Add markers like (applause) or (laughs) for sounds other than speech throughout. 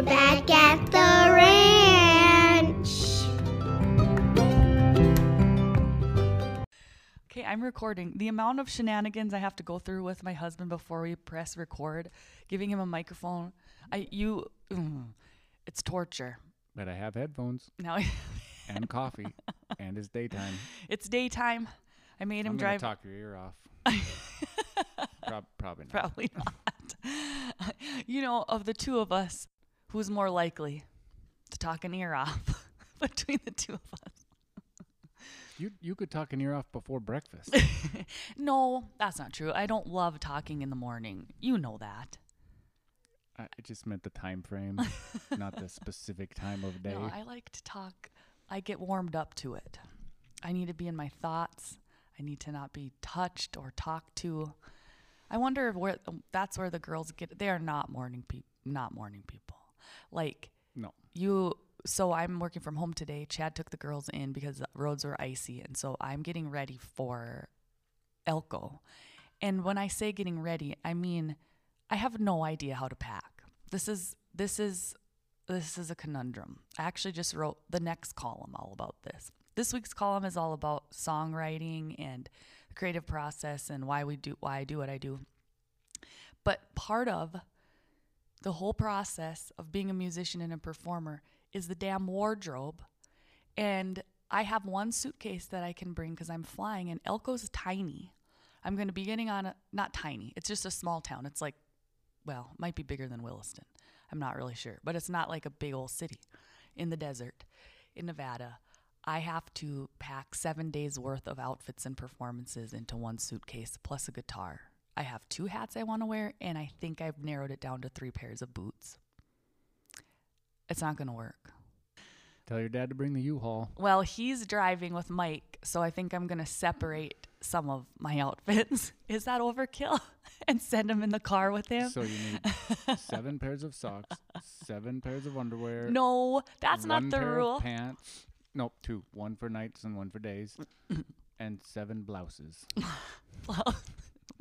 We're back at the ranch. Okay, I'm recording. The amount of shenanigans I have to go through with my husband before we press record, giving him a microphone, I you, mm, it's torture. But I have headphones Now and (laughs) coffee, and it's daytime. it's daytime. I made him I'm gonna drive. talk your ear off. (laughs) Prob- probably not. Probably not. (laughs) you know, of the two of us, who's more likely to talk an ear off (laughs) between the two of us? You you could talk an ear off before breakfast. (laughs) No, that's not true. I don't love talking in the morning. You know that. I I just meant the time frame, not the specific time of (laughs) day. No, I like to talk. I get warmed up to it. I need to be in my thoughts. I need to not be touched or talked to. I wonder if where that's where the girls get. They are not morning people. Not morning people. Like no. you. So I'm working from home today. Chad took the girls in because the roads were icy, and so I'm getting ready for Elko. And when I say getting ready, I mean I have no idea how to pack. This is this is this is a conundrum. I actually just wrote the next column all about this. This week's column is all about songwriting and the creative process and why we do why I do what I do. But part of the whole process of being a musician and a performer is the damn wardrobe. And I have one suitcase that I can bring because I'm flying, and Elko's tiny. I'm going to be getting on a, not tiny, it's just a small town. It's like, well, might be bigger than Williston. I'm not really sure, but it's not like a big old city in the desert in Nevada. I have to pack seven days worth of outfits and performances into one suitcase plus a guitar. I have two hats I want to wear, and I think I've narrowed it down to three pairs of boots. It's not going to work. Tell your dad to bring the U-Haul. Well, he's driving with Mike, so I think I'm going to separate some of my outfits. (laughs) Is that overkill? (laughs) and send him in the car with him? So you need (laughs) seven pairs of socks, seven pairs of underwear. no, that's not the rule. Of pants. Nope, two. One for nights and one for days. and seven blouses.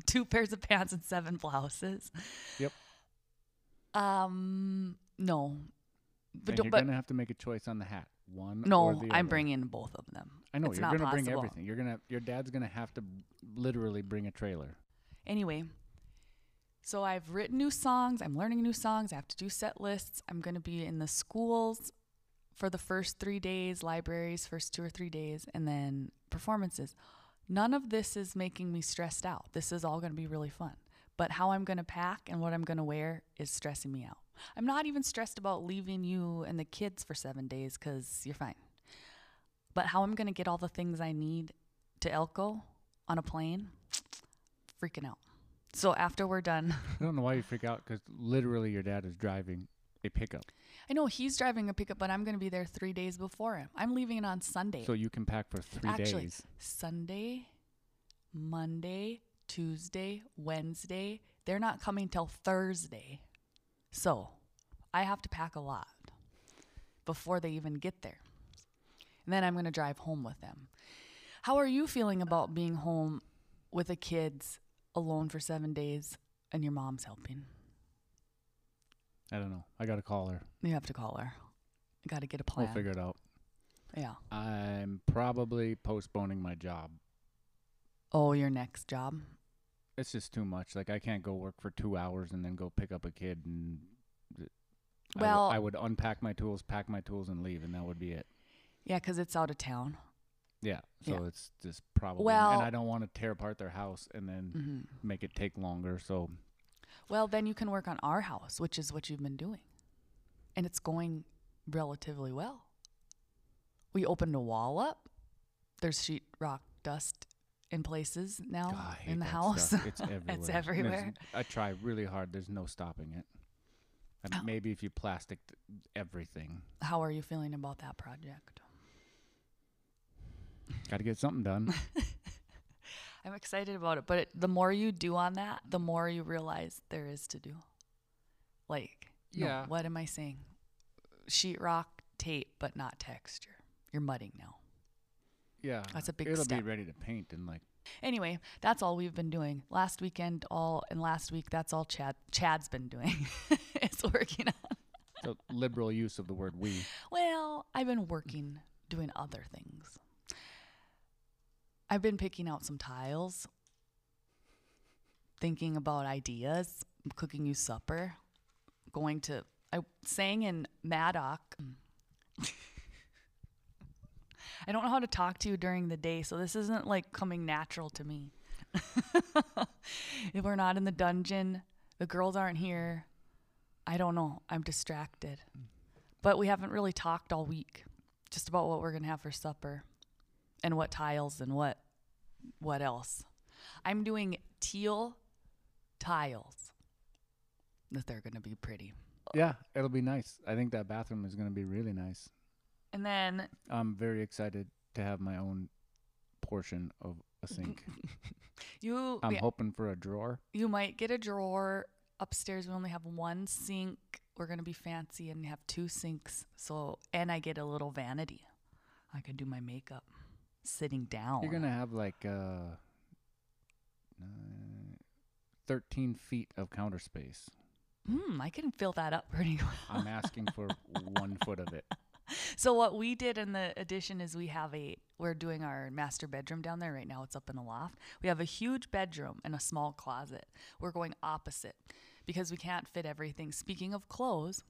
Two pairs of pants and seven blouses. Yep. Um, no. But, and you're but gonna have to make a choice on the hat. One or no, I'm bringing both of them. I know it's you're not gonna bring possible. everything. You're gonna your dad's gonna have to literally bring a trailer. Anyway, so I've written new songs. I'm learning new songs. I have to do set lists. I'm going to be in the schools for the first three days, libraries, first two or three days, and then performances. None of this is making me stressed out. This is all going to be really fun. But how I'm going to pack and what I'm going to wear is stressing me out. I'm not even stressed about leaving you and the kids for seven days because you're fine. But how I'm going to get all the things I need to Elko on a plane, (tsk) freaking out. So after we're done, (laughs) I don't know why you freak out because literally your dad is driving a pickup, I know he's driving a pickup, but I'm going to be there three days before him. I'm leaving it on Sunday. so you can pack for three Actually, days. Sunday, Monday, Tuesday, Wednesday. They're not coming till Thursday. So I have to pack a lot before they even get there. And then I'm going to drive home with them. How are you feeling about being home with the kids alone for seven days and your mom's helping? I don't know. I gotta call her. You have to call her. You got to get a plan. We'll figure it out. Yeah. I'm probably postponing my job. Oh, your next job. It's just too much. Like I can't go work for two hours and then go pick up a kid and. I would- Well- I would unpack my tools, pack my tools, and leave, and that would be it. Yeah, because it's out of town. Yeah. So Yeah. it's just probably. Well- and I don't want to tear apart their house and then hmm make it take longer. So Well, then you can work on our house, which is what you've been doing. And it's going relatively well. We opened a wall up. There's sheetrock dust in places now God, in the house. stuff. It's (laughs) everywhere. it's everywhere. I try really hard. There's no stopping it. And Oh. maybe if you plastic everything, How are you feeling about that project? got to get something done. (laughs) I'm excited about it, but it, the more you do on that, the more you realize there is to do. Like, no, Yeah. what am I saying? Sheetrock tape, but not texture. You're mudding now. yeah, That's a big It'll step. be ready to paint in like Anyway, that's all we've been doing. Last weekend, all and last week, that's all Chad Chad's been doing. (laughs) is working on. it's the liberal use of the word we. Well, I've been working doing other things. I've been picking out some tiles, thinking about ideas, cooking you supper, going to. I sang in Maddock. (laughs) I don't know how to talk to you during the day, so this isn't like coming natural to me. (laughs) if we're not in the dungeon, the girls aren't here. I don't know. I'm distracted. But we haven't really talked all week just about what we're going to have for supper and what tiles and what what else. I'm doing teal tiles. That they're going to be pretty. Yeah, it'll be nice. I think that bathroom is going to be really nice. And then I'm very excited to have my own portion of a (laughs) sink. you I'm yeah, hoping for a drawer. you might get a drawer upstairs. We only have one sink. We're going to be fancy and have two sinks. So and I get a little vanity. I could do my makeup sitting down. You're to have like uh, uh, 13 feet of counter space. Hmm, I can fill that up pretty (laughs) well. I'm asking for one foot of it. (laughs) So what we did in the addition is we have a we're doing our master bedroom down there right now. It's up in a loft. We have a huge bedroom and a small closet. We're going opposite because we can't fit everything. Speaking of clothes,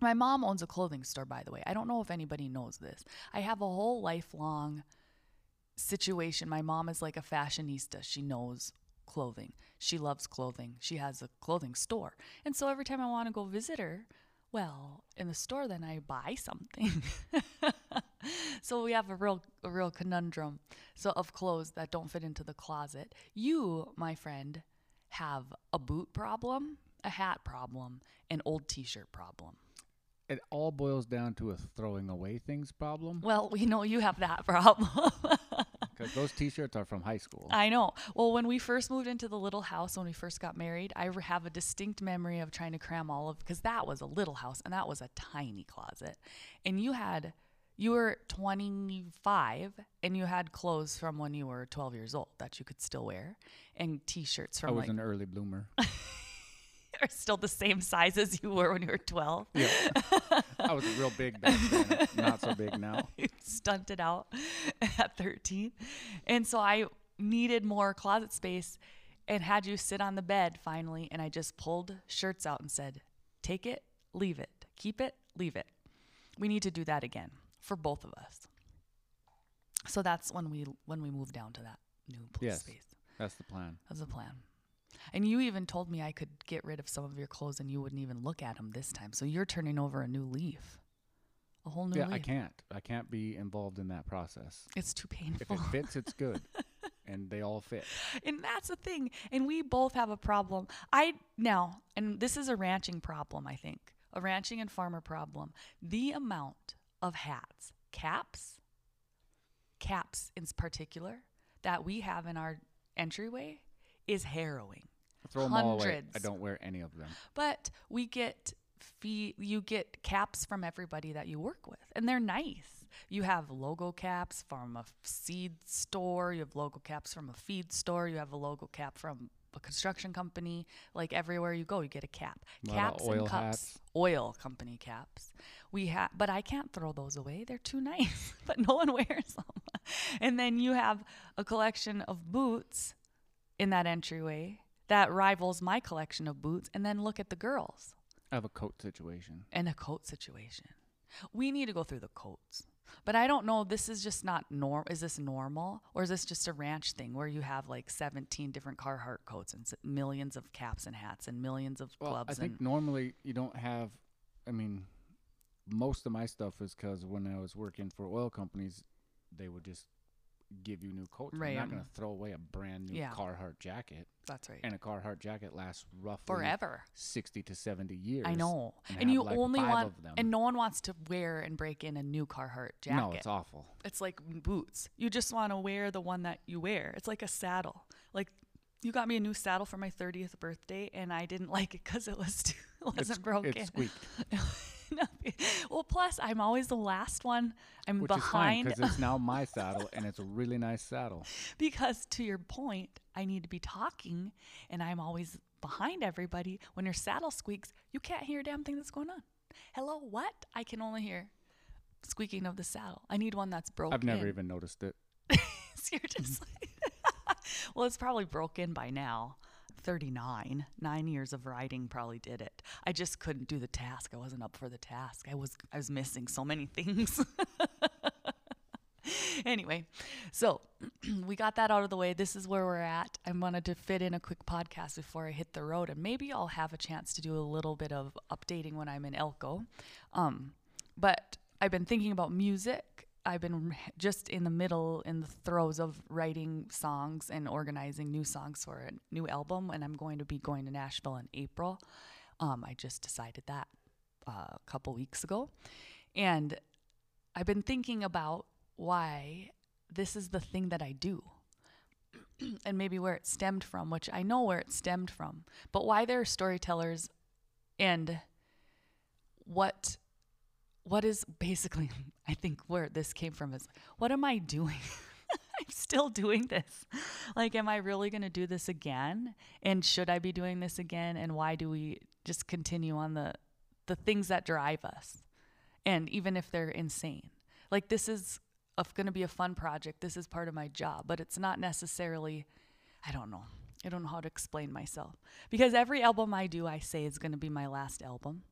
my mom owns a clothing store by the way. I don't know if anybody knows this. I have a whole lifelong situation. My mom is like a fashionista. She knows clothing. She loves clothing. She has a clothing store. And so every time I want to go visit her, well, in the store then I buy something. (laughs) so we have a real a real conundrum so of clothes that don't fit into the closet. You, my friend, have a boot problem, a hat problem, an old t-shirt problem. It all boils down to a throwing away things problem Well, we know you have that (laughs) problem. because those T-shirts are from high school. I know. Well, when we first moved into the little house, when we first got married, I have a distinct memory of trying to cram all of because that was a little house and that was a tiny closet. And you had, you were 25 and you had clothes from when you were 12 years old that you could still wear and t shirts from I was like, an early bloomer. (laughs) (laughs) are still the same size as you were when you were 12. yeah, (laughs) I was real big back then. Not so big now. (laughs) you stunted out at 13. And so I needed more closet space and had you sit on the bed finally. And I just pulled shirts out and said, take it, leave it, keep it, leave it. We need to do that again for both of us. So that's when we when we move down to that new Yes. space. That's the plan. That's the plan. And you even told me I could get rid of some of your clothes and you wouldn't even look at them this time. So you're turning over a new leaf. A whole new Yeah, leaf. I can't. I can't be involved in that process. It's too painful. If it fits, it's (laughs) good, and they all fit. and that's the thing. And we both have a problem. I now, and this is a ranching problem, I think. A ranching and farmer problem. The amount of hats, caps, caps in particular, that we have in our entryway is harrowing. Throw them all away. I don't wear any of them. But we get fee you get caps from everybody that you work with and they're nice. You have logo caps from a seed store, you have logo caps from a feed store, you have a logo cap from a construction company. Like everywhere you go, you get a cap. Caps and cups, hats. oil company caps. We have, but I can't throw those away. They're too nice, (laughs) but no one wears them. and then you have a collection of boots in that entryway that rivals my collection of boots. And then look at the girls I have a coat situation. and a coat situation. We need to go through the coats. But I don't know, this is just not norm is this normal or is this just a ranch thing where you have like 17 different Carhartt coats and millions of caps and hats and millions of clubs? Well, gloves I think normally you don't have. I mean, most of my stuff is because when I was working for oil companies, they would just give you new coats. Right, I'm not going to throw away a brand new yeah. Carhartt jacket, that's right. and a Carhartt jacket lasts roughly Forever. sixty to seventy years. I know. and And, you like, only want of them. and no one wants to wear and break in a new Carhartt jacket. No, it's awful. It's like boots. You just want to wear the one that you wear. It's like a saddle. Like you got me a new saddle for my 30th birthday, and I didn't (laughs) like it because it was too, (laughs) it wasn't It's, broken. it squeaked. (laughs) (laughs) well, plus I'm always the last one. I'm which behind because it's now my (laughs) saddle, and it's a really nice saddle. because to your point, I need to be talking, and I'm always behind everybody. When your saddle squeaks, you can't hear a damn thing that's going on. Hello, what? I can only hear squeaking of the saddle. I need one that's broken. I've never even noticed it. (laughs) So you're just like, well, it's probably broken by now. 39, nine years of writing probably did it. I just couldn't do the task. I wasn't up for the task. I was I was missing so many things. (laughs) anyway, so (clears throat) we got that out of the way. This is where we're at. I wanted to fit in a quick podcast before I hit the road, and maybe I'll have a chance to do a little bit of updating when I'm in Elko. Um, but I've been thinking about music. I've been just in the middle, in the throes of writing songs and organizing new songs for a new album, and I'm going to be going to Nashville in April. Um, I just decided that uh, a couple weeks ago, and I've been thinking about why this is the thing that I do. (clears throat) and maybe where it stemmed from, which I know where it stemmed from, but why there are storytellers and what what is basically (laughs) I think where this came from is what am I doing? (laughs) I'm still doing this. Like am I really going to do this again? And should I be doing this again? And why do we just continue on the the things that drive us? And even if they're insane. Like this is going to be a fun project. This is part of my job, but it's not necessarily I don't know. I don't know how to explain myself. Because every album I do I say is going to be my last album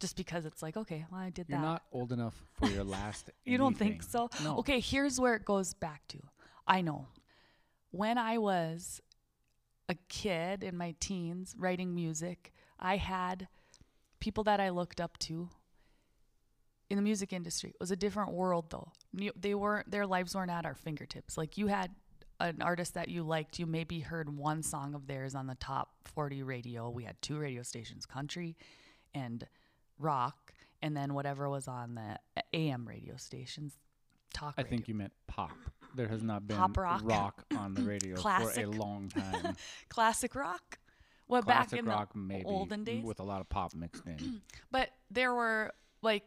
just because it's like, okay, well, I did that. You're that. not old enough for your last. (laughs) you don't think anything. so? No. Okay, here's where it goes back to. I know. When I was a kid in my teens writing music, I had people that I looked up to in the music industry. It was a different world though. They weren't their lives weren't at our fingertips. Like you had an artist that you liked, you maybe heard one song of theirs on the top 40 radio. We had two radio stations, country and rock, and then whatever was on the AM radio stations, talk I radio. think you meant pop. There has not been Pop rock. on the (laughs) radio for Classic. a long time. (laughs) classic rock. Well, back in rock, the maybe olden days. with a lot of pop mixed in. (clears throat) But there were like,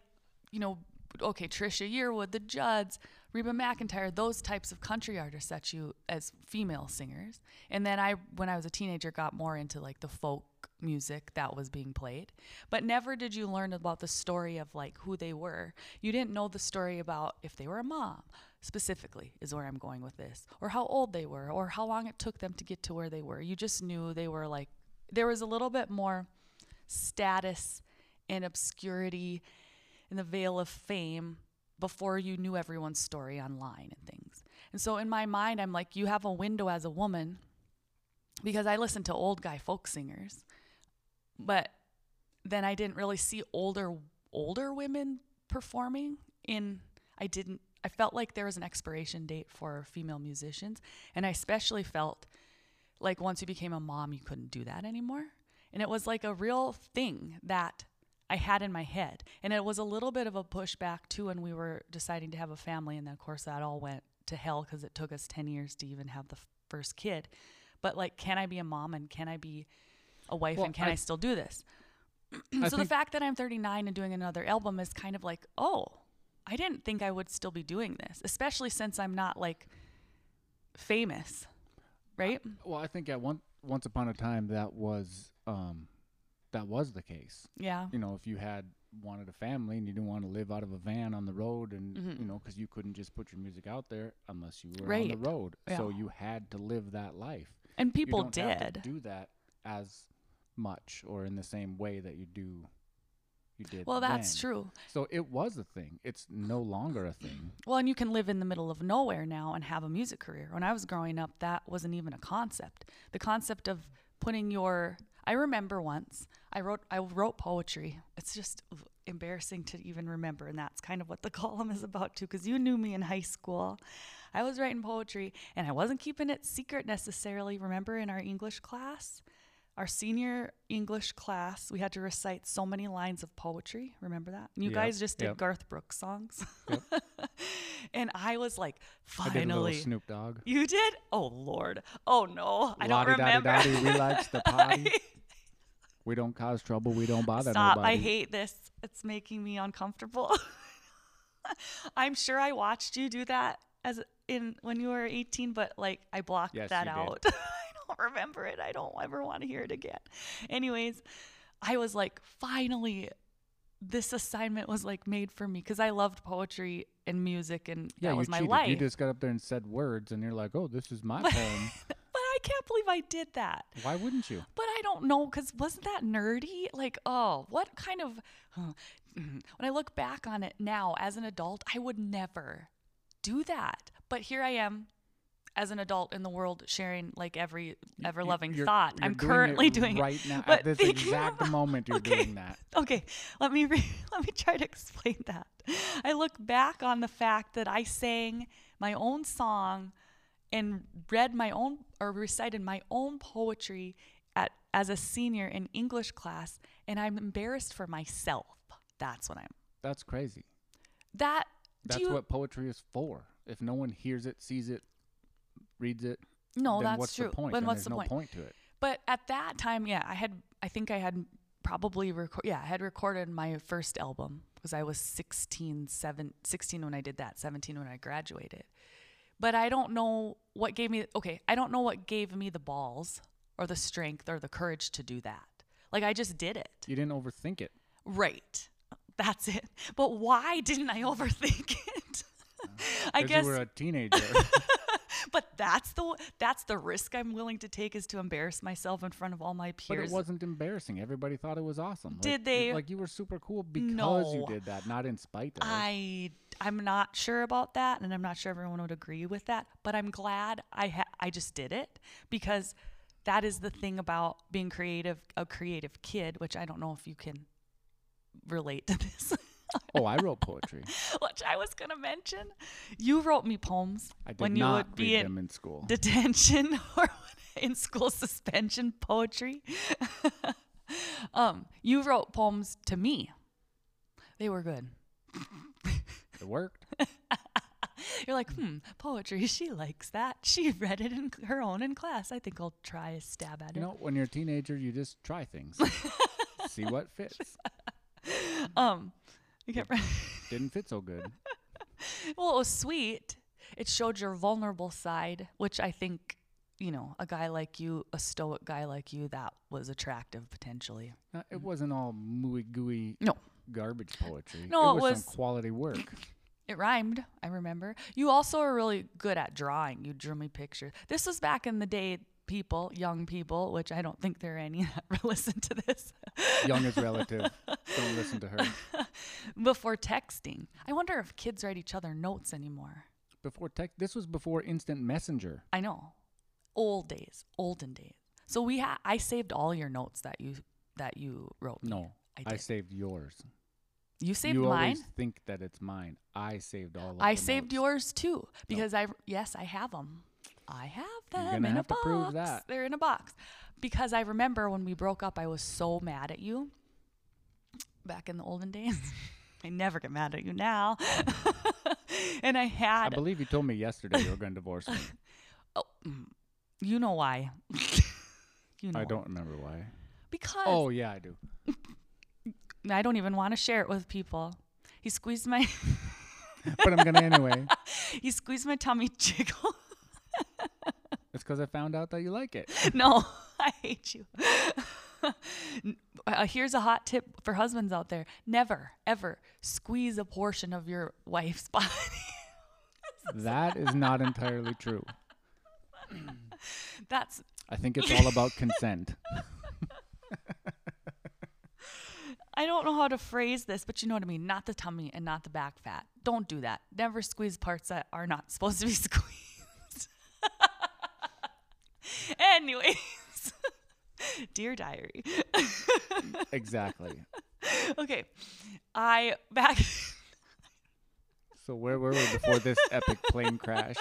you know, okay, Trisha Yearwood, the Judds, Reba McEntire, those types of country artists that you as female singers. And then I, when I was a teenager, got more into like the folk music that was being played. But never did you learn about the story of like who they were. You didn't know the story about if they were a mom specifically is where I'm going with this, or how old they were, or how long it took them to get to where they were. You just knew they were like there was a little bit more status and obscurity in the veil of fame before you knew everyone's story online and things. And so in my mind, I'm like, you have a window as a woman because I listen to old guy folk singers, but then I didn't really see older older women performing in I didn't I felt like there was an expiration date for female musicians. And I especially felt like once you became a mom you couldn't do that anymore. And it was like a real thing that I had in my head. And it was a little bit of a pushback too when we were deciding to have a family. And then of course that all went to hell because it took us 10 years to even have the first kid. But like can I be a mom and can I be a wife Well, and can I, I- still do this (clears throat) I so the fact that I'm 39 and doing another album is kind of like, oh, I didn't think I would still be doing this, especially since I'm not like famous, right? Well, I think at one once upon a time that was um, that was the case. Yeah. You know, if you had wanted a family and you didn't want to live out of a van on the road, and Mhm. you know, because you couldn't just put your music out there unless you were on the road, so you had to live that life. And people don't have to did. do that as much or in the same way that you do. You did. Well, that's then. true. So it was a thing. It's no longer a thing. (clears throat) Well, and you can live in the middle of nowhere now and have a music career. When I was growing up, that wasn't even a concept. The concept of putting your I remember once I wrote I wrote poetry. It's just embarrassing to even remember and that's kind of what the (laughs) column is about too cuz you knew me in high school. I was writing poetry and I wasn't keeping it secret necessarily. Remember in our English class? Our senior English class, we had to recite so many lines of poetry. Remember that? You Yep, guys just did yep. Garth Brooks songs. (laughs) and I was like, I did a finally. Snoop Dogg. You did? Oh Lord. Oh no. I don't remember. We likes the party. (laughs) We don't cause trouble. We don't bother Stop. nobody. I hate this. It's making me uncomfortable. (laughs) I'm sure I watched you do that as in when you were 18, but like I blocked Yes, that out. Don't (laughs) remember it. I don't ever want to hear it again. Anyways, I was like, finally, this assignment was like made for me because I loved poetry and music and Yeah, that was my cheated. life. You just got up there and said words, and you're like, "Oh, this is my (laughs) poem." but I can't believe I did that. Why wouldn't you? But I don't know because wasn't that nerdy? Like, oh, what kind of. huh, mm. When I look back on it now as an adult, I would never do that. But here I am as an adult in the world sharing like every ever loving thought. you're I'm doing currently it doing it. right now (laughs) But at this exact about- moment. You're (laughs) okay, doing that. Okay, let me re- (laughs) let me try to explain that. I look back on the fact that I sang my own song and read my own or recited my own poetry at as a senior in English class and I'm embarrassed for myself. That's what I'm. That's crazy. That That's you what poetry is for. If no one hears it, sees it, reads it, No, then that's what's true. the point? Then Then what's the no point? to it. But at that time, yeah, I had I think I had probably record yeah, I had recorded my first album because I was 16, 7, 16 when I did that, 17 when I graduated. But I don't know what gave me okay, I don't know what gave me the balls or the strength or the courage to do that. Like I just did it. You didn't overthink it. Right. (laughs) That's it. But why didn't I overthink (laughs) it? Uh, I guess you were a teenager. (laughs) (laughs) but that's the that's the risk I'm willing to take is to embarrass myself in front of all my peers. but it wasn't embarrassing. Everybody thought it was awesome. Did it- they? Like you were super cool because you did that, not in spite of. I I'm not sure about that, and I'm not sure everyone would agree with that. But I'm glad I ha- I just did it because that is the thing about being creative, a creative kid, which I don't know if you can relate to this. (laughs) oh, I wrote poetry. (laughs) which I was gonna mention. You wrote me poems I did when you not would be read them in school. detention (laughs) or in school suspension poetry. (laughs) um, you wrote poems to me. They were good. it worked. You're like, hmm, poetry. She likes that. She read it in her own in class. I think I'll try a stab at it. You know, when you're a teenager, you just try things, see what fits. Um, you can't. re- (laughs) Didn't fit so good. (laughs) well, it was sweet. It showed your vulnerable side, which I think, you know, a guy like you, a stoic guy like you, that was attractive potentially. Uh, it wasn't all mooey gooey No. garbage poetry. No, it it was, was- some quality work. (laughs) It rhymed, I remember. You also are really good at drawing. You drew me pictures. This was back in the day, people, young people, which I don't think there are any (laughs) that listen to this, Young is relative. Don't listen to her. (laughs) before texting. I wonder if kids write each other notes anymore. Before tech, this was before instant messenger. I know. Old days, olden days. So we ha- I saved all your notes that you that you wrote. me. No, I I, saved yours. You saved you mine. always think that it's mine. I saved all of I saved notes. yours too because I yes I have them. I have them in have a to prove box. that. They're in a box because I remember when we broke up, I was so mad at you. Back in the olden days, (laughs) I never get mad at you now. (laughs) and I had. I believe you told me yesterday you were going to divorce me. (laughs) oh, mm, you know why? you know I don't remember why. because Oh yeah, I do. I don't even want to share it with people. He squeezed my But I'm gonna anyway. he squeezed my tummy jiggle. It's because I found out that you like it. (laughs) no, (laughs) I hate you. (laughs) Uh, here's a hot tip for husbands out there: never, ever squeeze a portion of your wife's body. That is not entirely true. That's I think it's all about consent. I don't know how to phrase this, but you know what I mean. Not the tummy and not the back fat. Don't do that. Never squeeze parts that are not supposed to be squeezed. (laughs) Anyways, (laughs) dear diary. (laughs) Exactly. okay, I back. So where were we before this epic plane crash?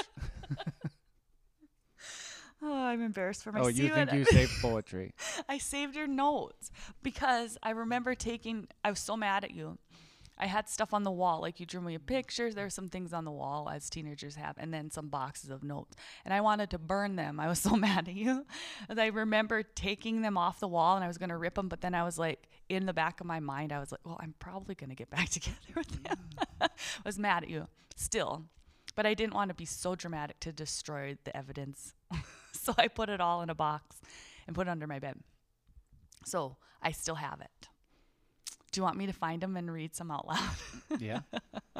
Oh, I'm embarrassed for myself. Oh, you think you saved poetry? I saved your notes because I remember taking. I was so mad at you. I had stuff on the wall, like you drew me a picture. There were some things on the wall as teenagers have, and then some boxes of notes. And I wanted to burn them. I was (laughs) so mad at you. And I remember taking them off the wall, and I was going to rip them. But then I was like, in the back of my mind, I was like, well, I'm probably going to get back (laughs) together with mm. them. (laughs) I was mad at you still, but I didn't want to be so dramatic to destroy the evidence. so I put it all in a box and put it under my bed. So I still have it. Do you want me to find them and read some out loud? Yeah.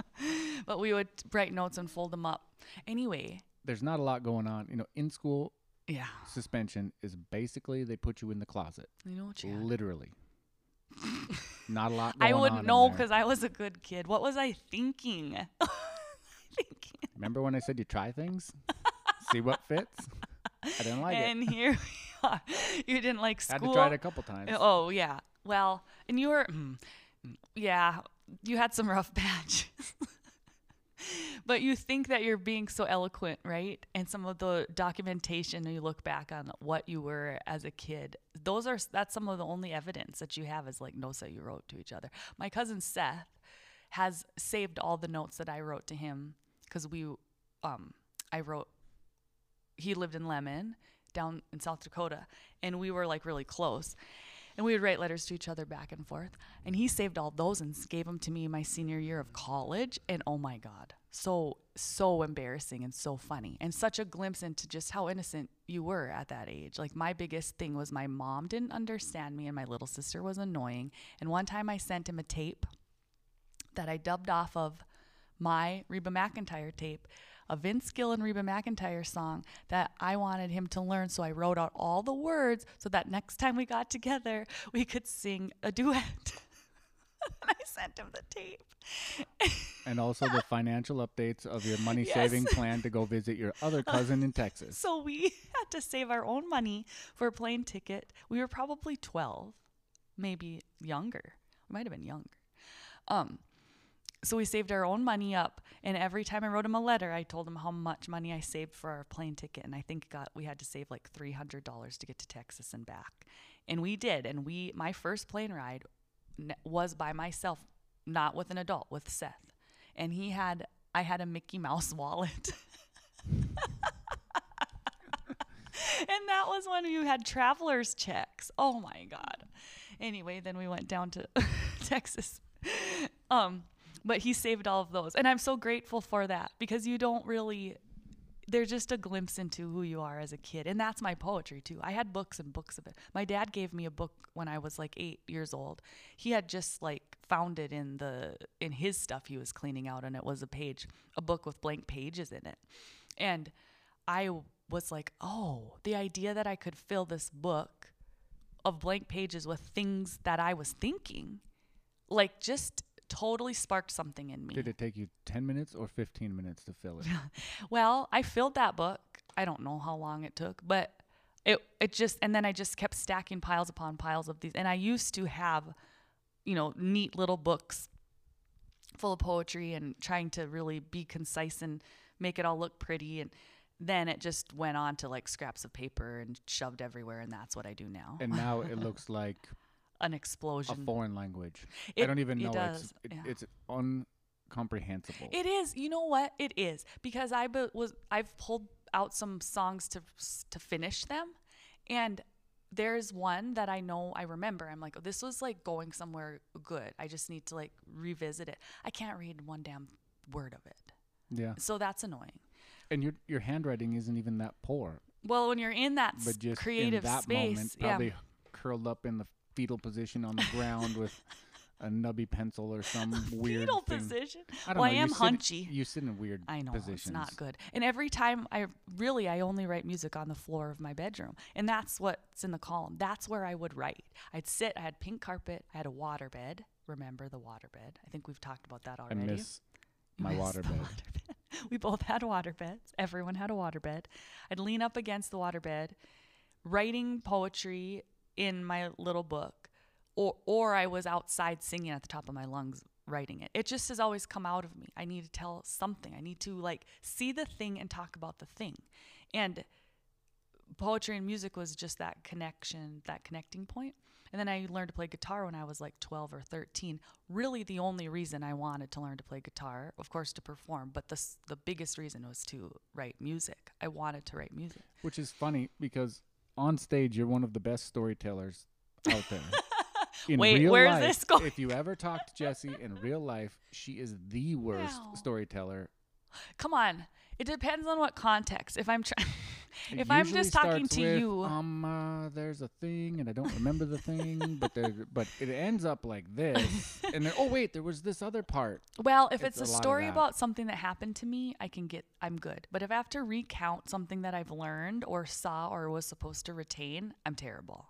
(laughs) but we would write notes and fold them up. Anyway, There's not a lot going on. You know, in school, yeah. suspension is basically they put you in the closet. You know, Chad. Literally. (laughs) not a lot I going on wouldn't know because I was a good kid. What was I thinking? (laughs) thinking. Remember when I said you try things? See what fits? I didn't like and it. And here we are. You didn't like school Had to try it a couple times. Oh yeah. Well, and you were, mm, yeah, you had some rough (laughs) patches. but you think that you're being so eloquent, right? And some of the documentation you look back on what you were as a kid. Those are that's some of the only evidence that you have is like notes that you wrote to each other. My cousin Seth has saved all the notes that I wrote to him because we, um, I wrote. He lived in Lemmon, down in South Dakota, and we were like really close and we would write letters to each other back and forth. And he saved all those and gave them to me my senior year of college. And oh my God, so, so embarrassing and so funny. And such a glimpse into just how innocent you were at that age. Like, my biggest thing was my mom didn't understand me, and my little sister was annoying. And one time I sent him a tape that I dubbed off of my Reba McEntire tape, a Vince Gill and Reba McEntire song that I wanted him to learn. So I wrote out all the words so that next time we got together, we could sing a duet. (laughs) and I sent him the tape. And also the (laughs) financial updates of your money Yes. saving plan to go visit your other (laughs) cousin in Texas. So we had to save our own money for a plane ticket. We were probably 12, maybe younger. We might have been younger. Um, so we saved our own money up, and every time I wrote him a letter, I told him how much money I saved for our plane ticket, and I think got we had to save like three hundred dollars to get to Texas and back, and we did. And we my first plane ride was by myself, not with an adult, with Seth, and he had I had a Mickey Mouse (laughs) wallet. and that was when you had traveler's checks. Oh my god. Anyway, then we went down to (laughs) Texas. Um, but he saved all of those, and I'm so grateful for that because you don't really. They're just a glimpse into who you are as a kid, and that's my poetry too. I had books and books of it. My dad gave me a book when I was like eight years old. He had just like found it in the in his stuff he was cleaning out, and it was a page, a book with blank pages in it, and I was like, oh, the idea that I could fill this book of blank pages with things that I was thinking, like just totally sparked something in me. Did it take you 10 minutes or 15 minutes to fill it? (laughs) Well, I filled that book. I don't know how long it took, but it it just and then I just kept stacking piles upon piles of these. And I used to have, you know, neat little books full of poetry and trying to really be concise and make it all look pretty and then it just went on to like scraps of paper and shoved everywhere and that's what I do now. And now it (laughs) looks like An explosion. a foreign language. I don't even it know. does, It's, it, yeah. it's uncomprehensible. It is. You know what? It is because I be- was I've pulled out some songs to to finish them, and there's one that I know I remember. I'm like, oh, this was like going somewhere good. I just need to like revisit it. I can't read one damn word of it, yeah. so that's annoying. And your your handwriting isn't even that poor. Well, when you're in that But just creative in that space, moment, yeah. probably curled up in the fetal position on the ground with a nubby pencil or some (laughs) weird Fetal thing. position. I don't well, know. I am you sit, hunchy. You sit in a weird I know positions. it's not good. And every time I really I only write music on the floor of my bedroom. And that's what's in the column. That's where I would write. I'd sit, I had pink carpet, I had a water bed. Remember the water bed? I think we've talked about that already. I miss my miss water bed. water bed. (laughs) we both had water beds. Everyone had a water bed. I'd lean up against the water bed, writing poetry in my little book, or or I was outside singing at the top of my lungs writing it. It just has always come out of me. I need to tell something. I need to like see the thing and talk about the thing. And poetry and music was just that connection, that connecting point. And then I learned to play guitar when I was like 12 or 13. Really, the only reason I wanted to learn to play guitar, of course, to perform, but the, the biggest reason was to write music. I wanted to write music. Which is funny because on stage you're one of the best storytellers out there. (laughs) In Wait, real where's life, this going? If you ever talk to Jessie in real life, she is the worst storyteller. Come on. It depends on what context. If I'm trying, (laughs) if I'm just talking to with, you, um, uh, there's a thing, and I don't remember the thing, but there, but it ends up like this, (laughs) and then oh wait, there was this other part. Well, if It's it's, a a, story about something that happened to me, I can get I'm good. But if I have to recount something that I've learned or saw or was supposed to retain, I'm terrible.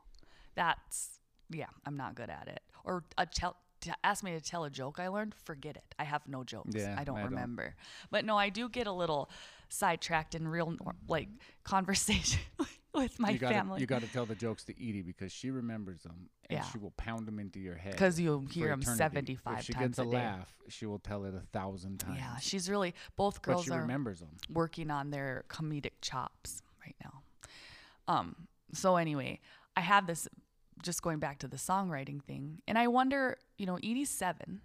That's yeah, I'm not good at it. Or a tell to ask me to tell a joke I learned, forget it. I have no jokes. Yeah, I don't I don't. remember. But no, I do get a little sidetracked in real like conversation (laughs) with my you gotta, family You got to tell the jokes to Edie because she remembers them, and Yeah. she will pound them into your head. because you'll hear them eternity. 75 If she times gets a, a laugh, she will tell it a thousand times. Yeah, she's really both girls she are remembers them. working on their comedic chops right now. Um, so anyway, I have this just going back to the songwriting thing, and I wonder, you know, Edie's seven.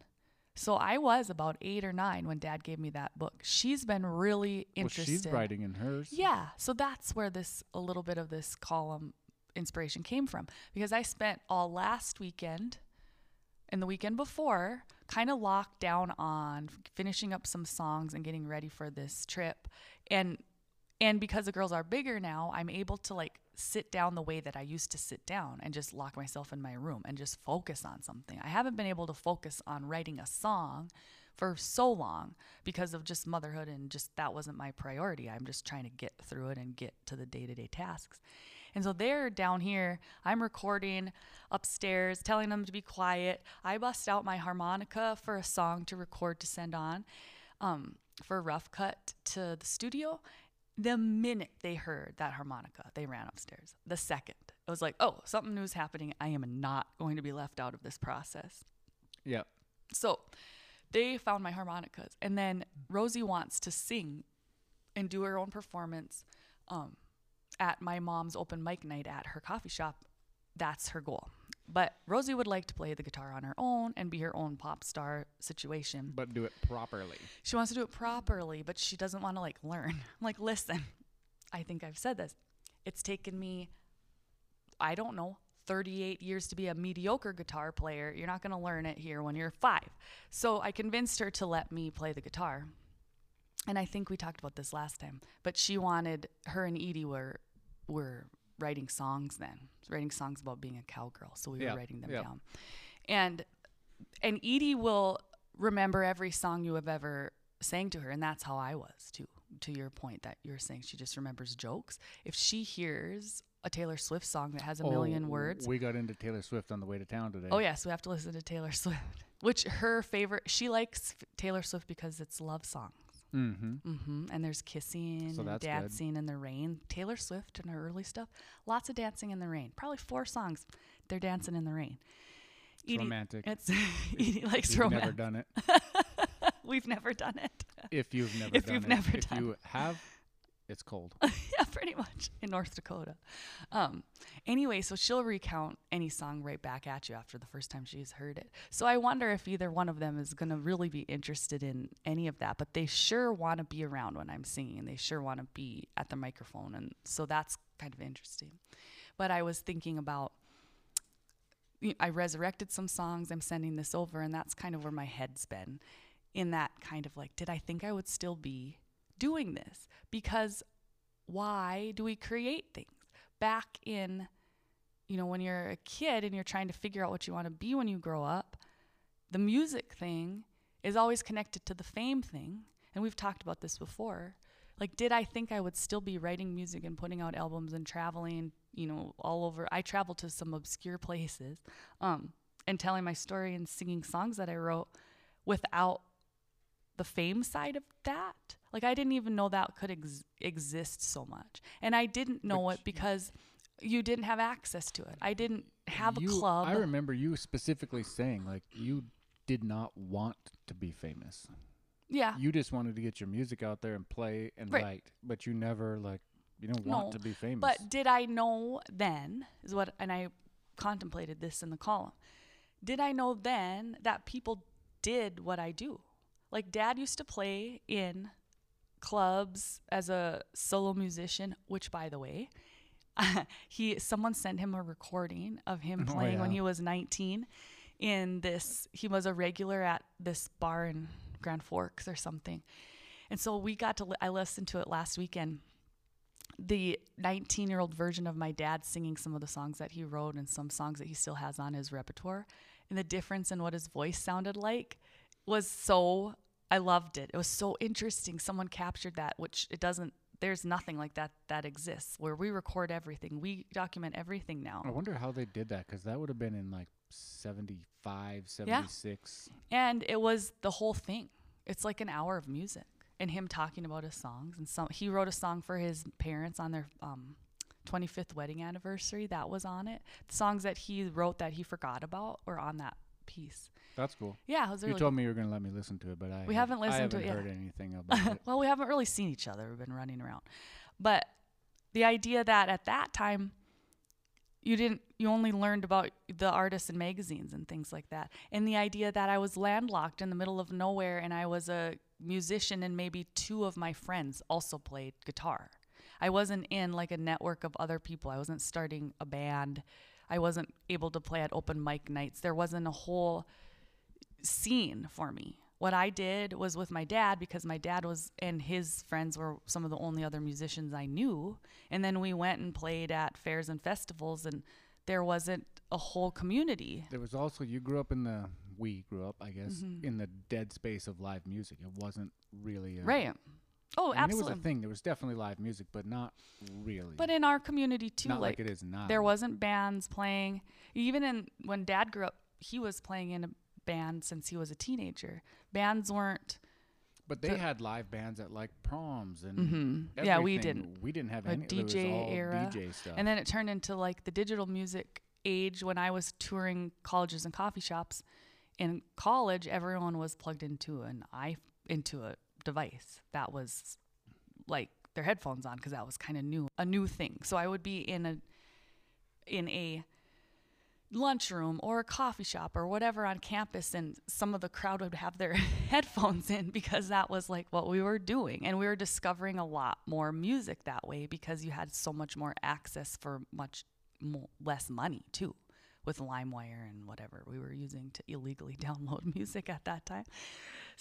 So I was about eight or nine when dad gave me that book. She's been really interested. Well, she's writing in hers. Yeah. So that's where this a little bit of this column inspiration came from because I spent all last weekend and the weekend before kind of locked down on finishing up some songs and getting ready for this trip and and because the girls are bigger now i'm able to like sit down the way that i used to sit down and just lock myself in my room and just focus on something i haven't been able to focus on writing a song for so long because of just motherhood and just that wasn't my priority i'm just trying to get through it and get to the day-to-day tasks and so they're down here. I'm recording upstairs, telling them to be quiet. I bust out my harmonica for a song to record to send on um, for a rough cut to the studio. The minute they heard that harmonica, they ran upstairs. The second, it was like, oh, something new is happening. I am not going to be left out of this process. Yeah. So they found my harmonicas. And then Rosie wants to sing and do her own performance um, at my mom's open mic night at her coffee shop. That's her goal. But Rosie would like to play the guitar on her own and be her own pop star situation. But do it properly. She wants to do it properly, but she doesn't want to like learn. (laughs) I'm like, listen, I think I've said this. It's taken me, I don't know, 38 years to be a mediocre guitar player. You're not going to learn it here when you're five. So I convinced her to let me play the guitar. And I think we talked about this last time, but she wanted her and Edie were were writing songs then, writing songs about being a cowgirl. So we Yeah, were writing them yeah. down. And and Edie will remember every song you have ever sang to her, and that's how I was too. To your point that you're saying, she just remembers jokes. If she hears a Taylor Swift song that has a million Oh, words, We got into Taylor Swift on the way to town today. oh yes, we have to listen to Taylor (laughs) Swift. Which her favorite, she likes Taylor Swift because it's love songs. Mm-hmm. Mm-hmm. And there's kissing So and that's good. dancing in the rain. Taylor Swift and her early stuff, lots of dancing in the rain. Probably four songs. They're dancing in the rain. It's romantic. It's (laughs) Edie likes You've romance. never done it. (laughs) We've never done it. If you've never If done you've it. never if done you have, it's cold. (laughs) yeah, pretty much in North Dakota. Um, anyway, so she'll recount any song right back at you after the first time she's heard it. So I wonder if either one of them is going to really be interested in any of that, but they sure want to be around when I'm singing. And they sure want to be at the microphone. And so that's kind of interesting. But I was thinking about, you- I resurrected some songs. I'm sending this over, and that's kind of where my head's been in that kind of like, did I think I would still be doing this? Because why do we create things? Back in, you know, when you're a kid and you're trying to figure out what you want to be when you grow up, the music thing is always connected to the fame thing. And we've talked about this before. Like, did I think I would still be writing music and putting out albums and traveling, you know, all over? I traveled to some obscure places um, and telling my story and singing songs that I wrote without the fame side of that. Like I didn't even know that could ex- exist so much, and I didn't know But it because you didn't have access to it. I didn't have You- a club. I remember you specifically saying like you did not want to be famous. yeah, You just wanted to get your music out there and play and Right. write, but you never like you don't want No, to be famous. But did I know then, is what, and I contemplated this in the column. Did I know then that people did what I do? Like, dad used to play in clubs as a solo musician, which, by the way, (laughs) he someone sent him a recording of him (laughs) Oh, playing when he was 19 in this he was a regular at this bar in Grand Forks or something. And so we got to li- I listened to it last weekend the 19 year old version of my dad singing some of the songs that he wrote and some songs that he still has on his repertoire. And the difference in what his voice sounded like was so, I loved it. It was so interesting. Someone captured that, which it doesn't, there's nothing like that that exists where we record everything. We document everything now. I wonder how they did that because that would have been in like 75, 76. Yeah. And it was the whole thing. It's like an hour of music and him talking about his songs. And some he wrote a song for his parents on their um, 25th wedding anniversary. That was on it. The songs that he wrote that he forgot about were on that piece. That's cool. Yeah, it was really. you told me you were going to let me listen to it, but I We have- haven't listened to haven't it heard yet. anything about (laughs) it. well, we haven't really seen each other. We've been running around, but the idea that at that time you didn't you only learned about the artists in magazines and things like that and the idea that i was landlocked in the middle of nowhere and i was a musician and maybe two of my friends also played guitar i wasn't in like a network of other people i wasn't starting a band i wasn't able to play at open mic nights there wasn't a whole scene for me. What I did was with my dad because my dad was and his friends were some of the only other musicians I knew. And then we went and played at fairs and festivals and there wasn't a whole community. There was also you grew up in the we grew up, I guess, Mm-hmm. in the dead space of live music. It wasn't really a, Right. Oh, I mean, absolutely. it was a thing. There was definitely live music, but not really. But in our community too, not like, like, it is now. there wasn't bands playing. Even in when dad grew up, he was playing in a band since he was a teenager. Bands weren't But they the- had live bands at like proms and Mhm. Yeah, we didn't. We didn't have a any. DJ era. DJ stuff. And then it turned into like the digital music age when I was touring colleges and coffee shops. In college, everyone was plugged into an i into a device that was like their headphones on because that was kind of new, a new thing. So I would be in a in a lunchroom or a coffee shop or whatever on campus and some of the crowd would have their (laughs) headphones in because that was like what we were doing and we were discovering a lot more music that way because you had so much more access for much less money too with LimeWire and whatever we were using to illegally (laughs) download (laughs) music at that time.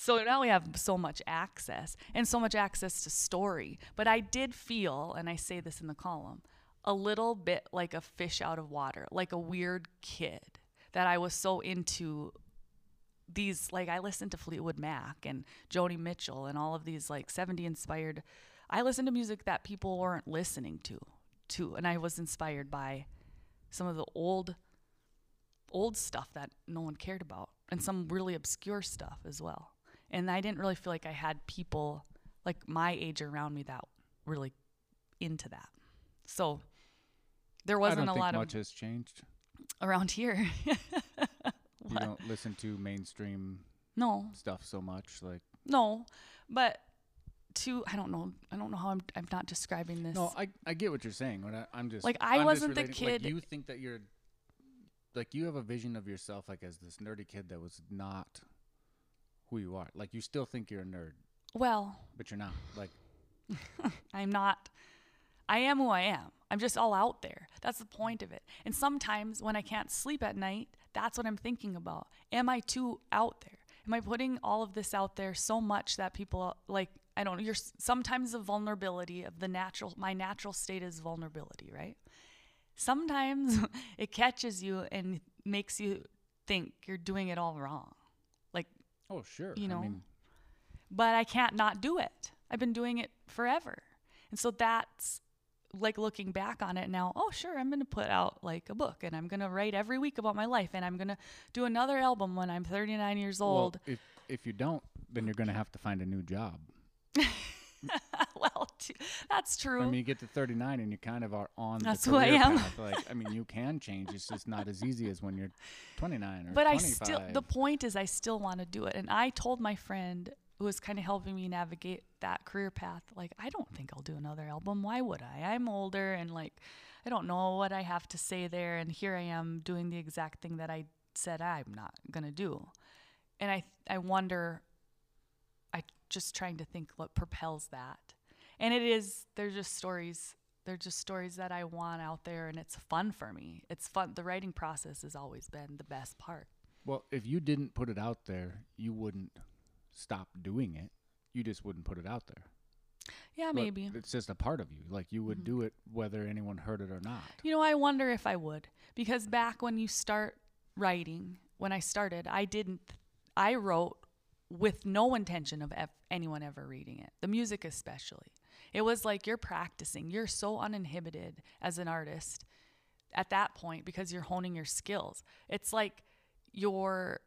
So now we have so much access and so much access to story. But I did feel, and I say this in the column, a little bit like a fish out of water, like a weird kid that I was so into these like I listened to Fleetwood Mac and Joni Mitchell and all of these like 70 inspired I listened to music that people weren't listening to too and I was inspired by some of the old old stuff that no one cared about and some really obscure stuff as well. And I didn't really feel like I had people like my age around me that really into that. So there wasn't don't a think lot much of has changed. around here. (laughs) You don't listen to mainstream no, stuff so much. Like no, but to I don't know. I don't know how I'm. I'm not describing this. no, I I get what you're saying. But I, I'm just Like, I I'm wasn't the relating- like, kid- you think that you're like you have a vision of yourself like as this nerdy kid that was not who you are. Like you still think you're a nerd, well, but you're not. Like (laughs) I'm not. I am who I am. I'm just all out there. That's the point of it. And sometimes when I can't sleep at night, that's what I'm thinking about. Am I too out there? Am I putting all of this out there so much that people like I don't know, you're sometimes the vulnerability of the natural my natural state is vulnerability, right? Sometimes (laughs) it catches you and makes you think you're doing it all wrong. Oh sure, You know, I mean, but I can't not do it. I've been doing it forever. And so that's like looking back on it now, oh, sure, I'm going to put out like a book and I'm going to write every week about my life and I'm going to do another album when I'm 39 years old. well, if if you don't, then you're gonna have to find a new job. (laughs) (laughs) (laughs) That's true. I mean, you get to 39 and you kind of are on That's the who I am. path. Like, I mean, you (laughs) can change. It's just not as easy as when you're 29 or but I still, the point is, I still want to do it. And I told my friend who was kind of helping me navigate that career path, like, I don't think I'll do another album. Why would I? I'm older and like, I don't know what I have to say there. And here I am doing the exact thing that I said I'm not going to do. And I, I wonder, I just trying to think what propels that. And it is, they're just stories. They're just stories that I want out there, and it's fun for me. It's fun. The writing process has always been the best part. well, if you didn't put it out there, you wouldn't stop doing it. You just wouldn't put it out there. Yeah, but maybe. it's just a part of you. Like you would Mhm. do it whether anyone heard it or not. You know, I wonder if I would because back when you start writing, when I started, I didn't. I wrote with no intention of ev- anyone ever reading it. The music, especially. It was like you're practicing. You're so uninhibited as an artist at that point because you're honing your skills. It's like you're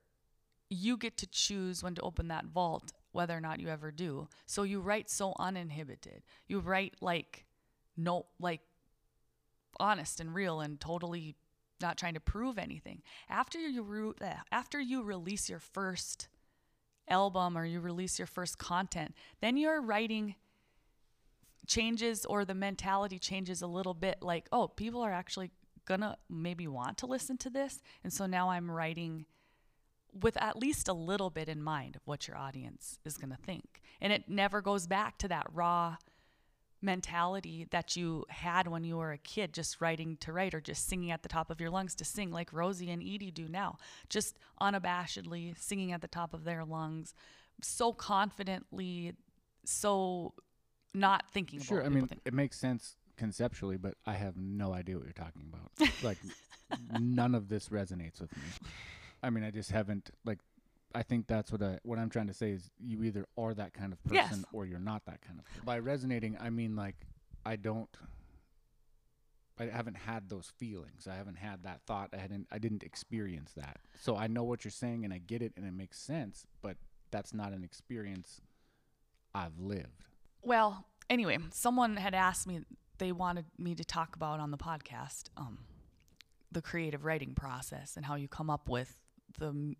you get to choose when to open that vault whether or not you ever do. So you write so uninhibited. You write like no like honest and real and totally not trying to prove anything. After you re- after you release your first album or you release your first content, then you're writing changes or the mentality changes a little bit like, oh, people are actually gonna maybe want to listen to this. And so now I'm writing with at least a little bit in mind of what your audience is to think. And it never goes back to that raw mentality that you had when you were a kid, just writing to write or just singing at the top of your lungs to sing, like Rosie and Edie do now, just unabashedly singing at the top of their lungs, so confidently, so not thinking about Sure, I mean think. it makes sense conceptually, but I have no idea what you're talking about. (laughs) like none of this resonates with me. I mean, I just haven't like I think that's what I what I'm trying to say is you either are that kind of person Yes. or you're not that kind of person. By resonating, I mean like I don't I haven't had those feelings. I haven't had that thought. I hadn't I didn't experience that. So I know what you're saying and I get it and it makes sense, but that's not an experience I've lived. Well, anyway, someone had asked me they wanted me to talk about on the podcast um, the creative writing process and how you come up with the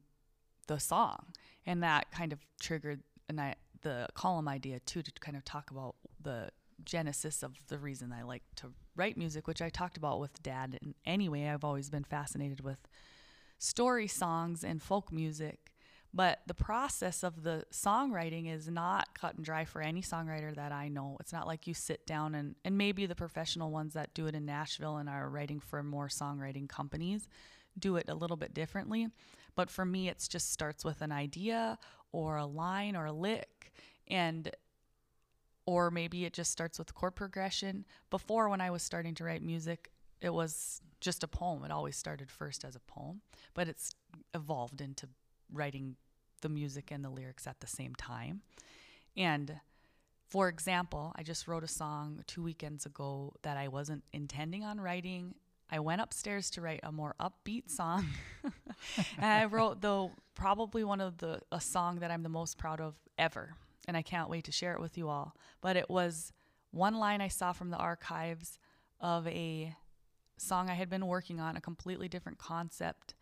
the song, and that kind of triggered I the column idea too to kind of talk about the genesis of the reason I like to write music, which I talked about with Dad. And anyway, I've always been fascinated with story songs and folk music. But the process of the songwriting is not cut and dry for any songwriter that I know. It's not like you sit down and, and maybe the professional ones that do it in Nashville and are writing for more songwriting companies do it a little bit differently. But for me, it's just starts with an idea or a line or a lick. And or maybe it just starts with chord progression. Before, when I was starting to write music, it was just a poem. It always started first as a poem, but it's evolved into writing the music and the lyrics at the same time. And for example, I just wrote a song two weekends ago that I wasn't intending on writing. I went upstairs to write a more upbeat song. (laughs) and I wrote the probably one of the a song that I'm the most proud of ever. And I can't wait to share it with you all. But it was one line I saw from the archives of a song I had been working on, a completely different concept.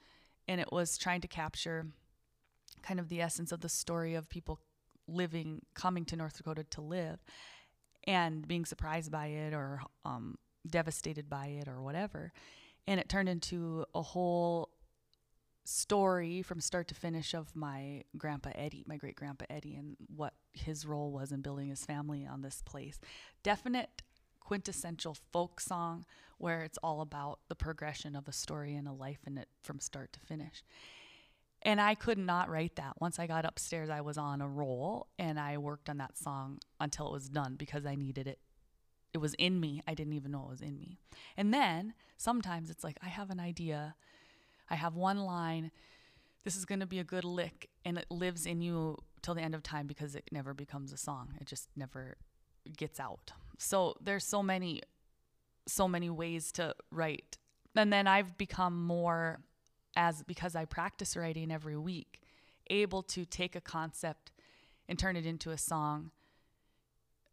And it was trying to capture kind of the essence of the story of people living, coming to North Dakota to live and being surprised by it or um, devastated by it or whatever. And it turned into a whole story from start to finish of my grandpa Eddie, my great grandpa Eddie, and what his role was in building his family on this place. Definite quintessential folk song where it's all about the progression of a story and a life in it from start to finish. And I could not write that. Once I got upstairs, I was on a roll and I worked on that song until it was done because I needed it. It was in me. I didn't even know it was in me. And then sometimes it's like I have an idea, I have one line, this is going to be a good lick, and it lives in you till the end of time because it never becomes a song. It just never gets out. So there's so many so many ways to write. And then I've become more as because I practice writing every week, able to take a concept and turn it into a song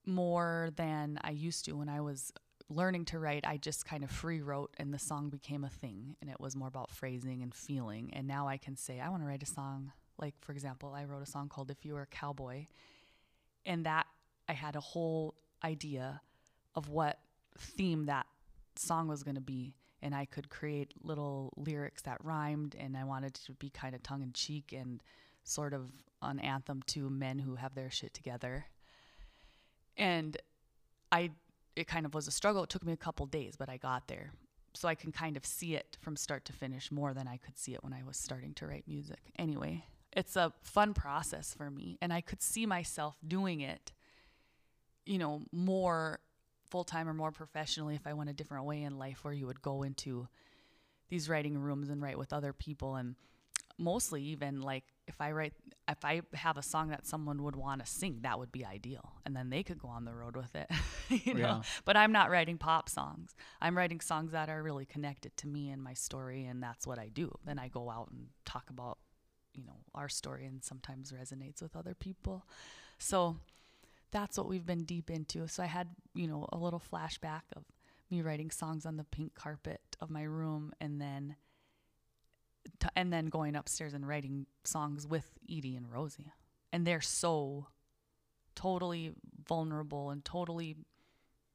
more than I used to when I was learning to write. I just kind of free wrote and the song became a thing and it was more about phrasing and feeling. And now I can say, I want to write a song. Like, for example, I wrote a song called If You Were a Cowboy. And that I had a whole idea of what theme that song was going to be and I could create little lyrics that rhymed and I wanted to be kind of tongue in cheek and sort of an anthem to men who have their shit together. And I it kind of was a struggle. It took me a couple days, but I got there. So I can kind of see it from start to finish more than I could see it when I was starting to write music. Anyway, it's a fun process for me and I could see myself doing it you know, more full time or more professionally if I went a different way in life where you would go into these writing rooms and write with other people and mostly even like if I write if I have a song that someone would want to sing, that would be ideal. And then they could go on the road with it. (laughs) you know. Yeah. But I'm not writing pop songs. I'm writing songs that are really connected to me and my story and that's what I do. Then I go out and talk about, you know, our story and sometimes resonates with other people. So that's what we've been deep into. So I had, you know, a little flashback of me writing songs on the pink carpet of my room and then t- and then going upstairs and writing songs with Edie and Rosie. And they're so totally vulnerable and totally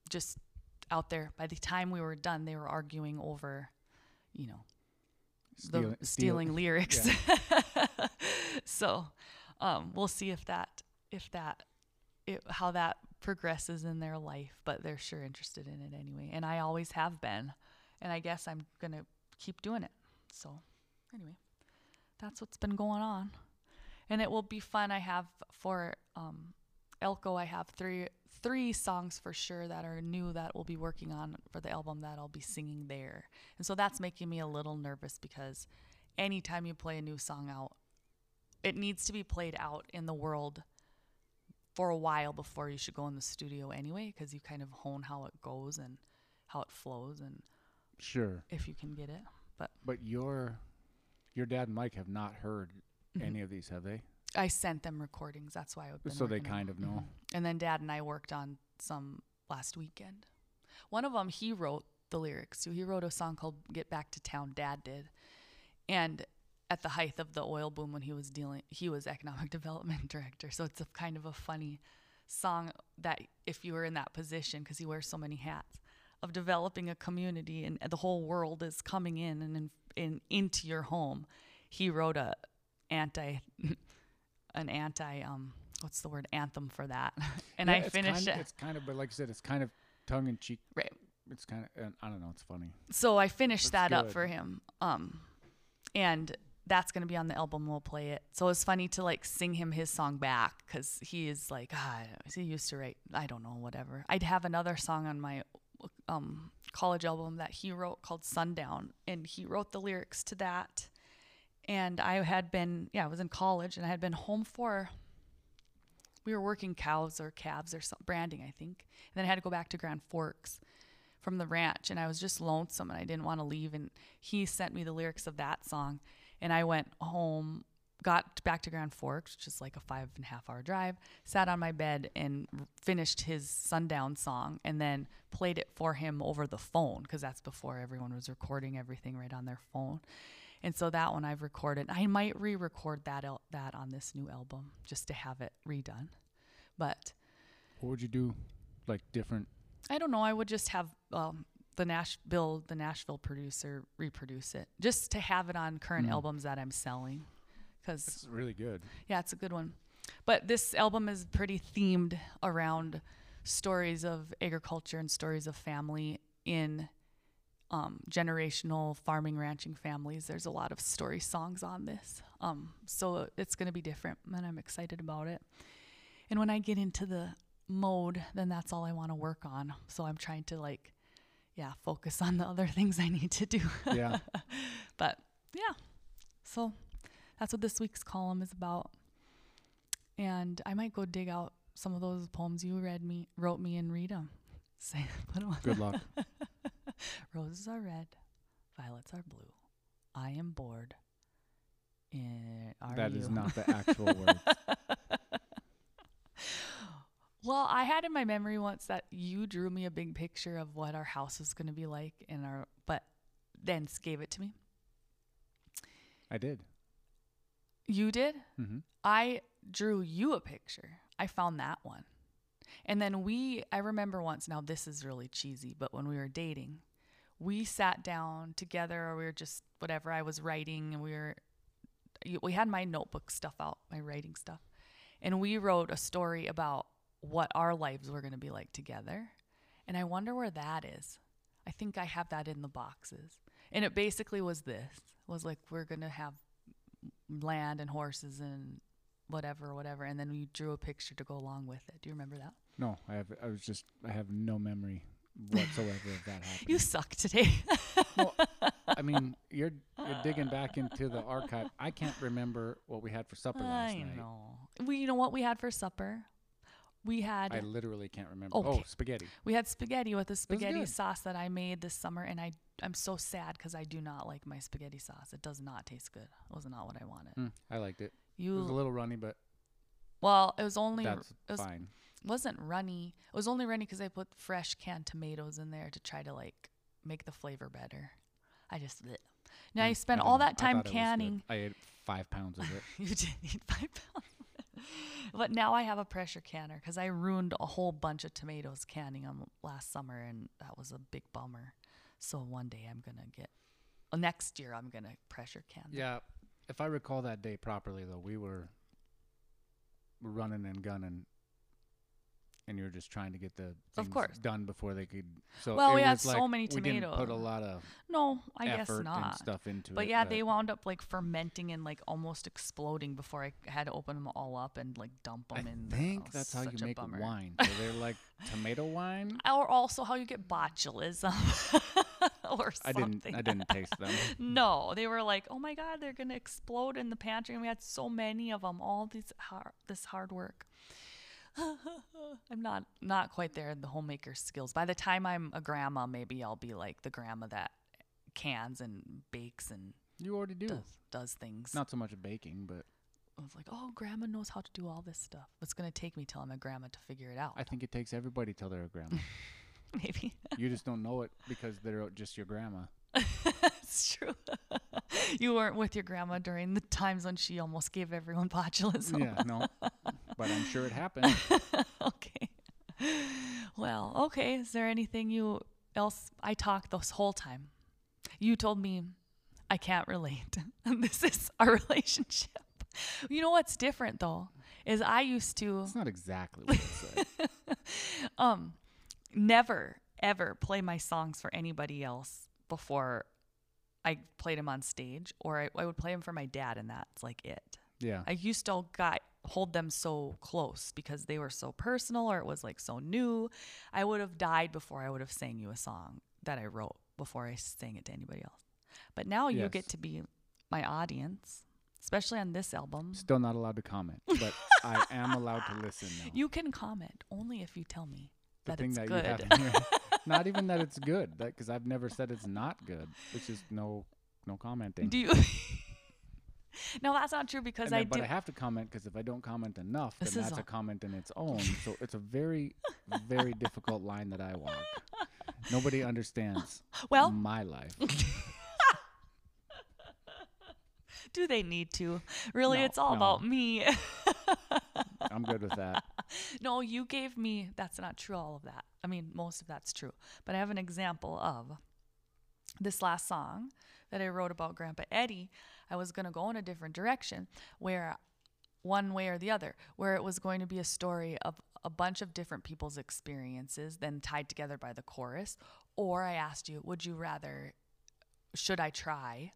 just out there. By the time we were done, they were arguing over, you know, the steal- stealing lyrics. (laughs) so um, we'll see if that if that it, how that progresses in their life. But they're sure interested in it anyway, and I always have been, and I guess I'm gonna keep doing it. So anyway, that's what's been going on, and it will be fun. I have for um, Elko, I have three three songs for sure that are new that we'll be working on for the album that I'll be singing there. And so that's making me a little nervous because anytime you play a new song out, it needs to be played out in the world for a while before you should go in the studio anyway because you kind of hone how it goes and how it flows and Sure. if you can get it. But But your your dad and Mike have not heard Mhm. any of these, have they? I sent them recordings. That's why I've been So they working on kind of know. Mhm. And then Dad and I worked on some last weekend. One of them he wrote the lyrics. So he wrote a song called "Get Back to Town." Dad did, and at the height of the oil boom when he was dealing, he was economic (laughs) development director. So it's a kind of a funny song that if you were in that position, because he wears so many hats, of developing a community and the whole world is coming in and in, in into your home. He wrote a anti (laughs) an anti um what's the word anthem for that (laughs) and Yeah, i finished kind, it It's kind of, but like I said, it's kind of tongue in cheek. right It's kind of, I don't know. It's funny. so i finished That's that up for him um and that's going to be on the album we'll play it so it's funny to like sing him his song back because he is like ah, he used to write i don't know whatever i'd have another song on my um college album that he wrote called sundown and he wrote the lyrics to that and i had been yeah i was in college and i had been home for we were working cows or calves or some branding, I think. And then I had to go back to Grand Forks from the ranch, and I was just lonesome and I didn't want to leave. And he sent me the lyrics of that song, and I went home, got back to Grand Forks, which is like a five and a half hour drive, sat on my bed and finished his sundown song, and then played it for him over the phone because that's before everyone was recording everything right on their phone. And so that one I've recorded. I might re-record that el- that on this new album just to have it redone. But What would you do? Like different. I don't know. I would just have um, the Nash Bill, the Nashville producer, reproduce it just to have it on current Mhm. albums that I'm selling. Because It's really good. yeah, it's a good one. But this album is pretty themed around stories of agriculture and stories of family in um, generational farming, ranching families. There's a lot of story songs on this. Um, so it's going to be different, and I'm excited about it. And when I get into the mode, then that's all I want to work on. So I'm trying to, like, yeah, focus on the other (laughs) things I need to do. Yeah. (laughs) But yeah, so that's what this week's column is about. And I might go dig out some of those poems you read me, wrote me, and read them. (laughs) Say, put 'em on. Good luck. Roses are red, violets are blue. I am bored. Eh, are That you? is not the actual word. Well, I had in my memory once that you drew me a big picture of what our house was going to be like, and our but then gave it to me. I did. You did. Mm-hmm. I drew you a picture. I found that one. And then we, I remember once, now this is really cheesy, but when we were dating, we sat down together or we were just whatever. I was writing and we were, we had my notebook stuff out, my writing stuff. And we wrote a story about what our lives were going to be like together. And I wonder where that is. I think I have that in the boxes. And it basically was this was like, we're going to have land and horses and whatever, whatever. And then we drew a picture to go along with it. Do you remember that? No, I have. I was just. I have no memory whatsoever of that (laughs) happening. You suck today. (laughs) well, I mean, you're you're digging back into the archive. I can't remember what we had for supper last I night. know. We, you know what we had for supper? We had I literally can't remember. Okay. Oh, spaghetti. we had spaghetti with a spaghetti sauce that I made this summer, and I I'm so sad because I do not like my spaghetti sauce. It does not taste good. It was not what I wanted. Mm, I liked it. It was a little runny, but well, it was only that's it was, fine. wasn't runny. It was only runny because I put fresh canned tomatoes in there to try to like make the flavor better. I just bleh. now I Mm, spent I all that time thought it was good. canning. I ate five pounds of it. (laughs) you did eat five pounds. (laughs) but now I have a pressure canner because I ruined a whole bunch of tomatoes canning them last summer, and that was a big bummer. So one day I'm gonna get. Well, next year I'm gonna pressure can. them. Yeah, if I recall that day properly, though, we were running and gunning, and you were just trying to get the Of course. done before they could. So Well, we had was so like many We didn't put a lot of No, I guess not. stuff into But it. yeah, they wound up like fermenting and like almost exploding before I had to open them all up and like dump I them in. think Oh, that's how you make bummer. wine. (laughs) So they're like tomato wine. (laughs) Or also how you get botulism (laughs) or something. I didn't. I didn't taste them. No, they were like, "Oh my God, they're gonna explode in the pantry," and we had so many of them. All these hard, this hard work. I'm not not quite there in the homemaker skills. By the time I'm a grandma, maybe I'll be like the grandma that cans and bakes and You already do. does does things. Not so much baking, but I was like, "Oh, grandma knows how to do all this stuff." It's gonna take me till I'm a grandma to figure it out. I think it takes everybody till they're a grandma. (laughs) maybe you just don't know it because they're just your grandma. (laughs) that's true. (laughs) (laughs) you weren't with your grandma during the times when she almost gave everyone botulism. yeah, no. But I'm sure it happened. (laughs) okay. Well, okay. Is there anything you else? I talked this whole time. You told me I can't relate. (laughs) This is our relationship. You know what's different though is I used to That's not exactly what I said. um never ever play my songs for anybody else before I played them on stage, or I, I would play them for my dad, and that's like it. Yeah. I used to got hold them so close because they were so personal or it was like so new. I would have died before I would have sang you a song that I wrote before I sang it to anybody else. But now you get to be my audience, especially on this album. Still not allowed to comment, but (laughs) I am allowed to listen now. You can comment only if you tell me the that thing it's that good. (laughs) you have in here. not even that it's good, because I've never said it's not good. It's just no, no commenting. Do you? (laughs) no, that's not true because And I then- but do. I have to comment because if I don't comment enough, then that's a comment in its own. so it's a very, very difficult line that I walk. Nobody understands well, my life. (laughs) (laughs) do they need to? Really, No, it's all no. about me. I'm good with that. (laughs) no, you gave me. That's not true. All of that. I mean, most of that's true. But I have an example of this last song that I wrote about Grandpa Eddie. I was going to go in a different direction where one way or the other, where it was going to be a story of a bunch of different people's experiences, then tied together by the chorus. Or I asked you, would you rather, should I try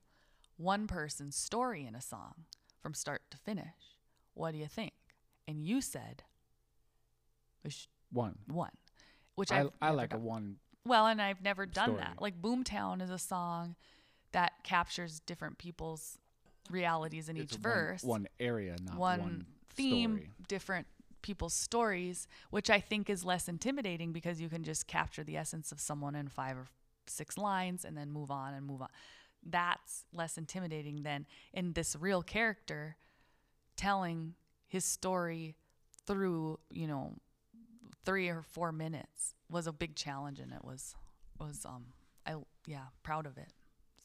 one person's story in a song from start to finish? What do you think? And you said, we One. one, which I, I've I never like a done. one. Well, and I've never done story. that. Like Boomtown is a song that captures different people's realities in It's each a verse. One, one area, not one, one, theme, story. different people's stories, which I think is less intimidating because you can just capture the essence of someone in five or six lines and then move on and move on. That's less intimidating than in this real character telling his story through, you know, three or four minutes was a big challenge and it was was um I yeah, proud of it.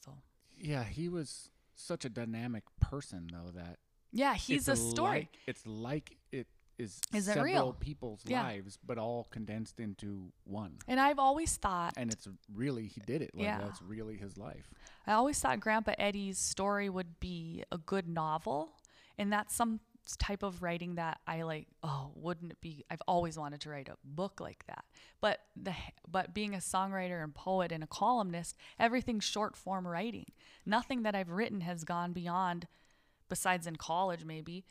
So Yeah, he was such a dynamic person, though, that yeah, he's a story. Like, it's like it is, Is several real? people's Yeah. lives, but all condensed into one. and I've always thought And it's really he did it. Like Yeah. that's really his life. I always thought Grandpa Eddie's story would be a good novel, and that's some type of writing that I like. Oh, wouldn't it be? I've always wanted to write a book like that. But the but being a songwriter and poet and a columnist, everything's short form writing. Nothing that I've written has gone beyond, besides in college maybe,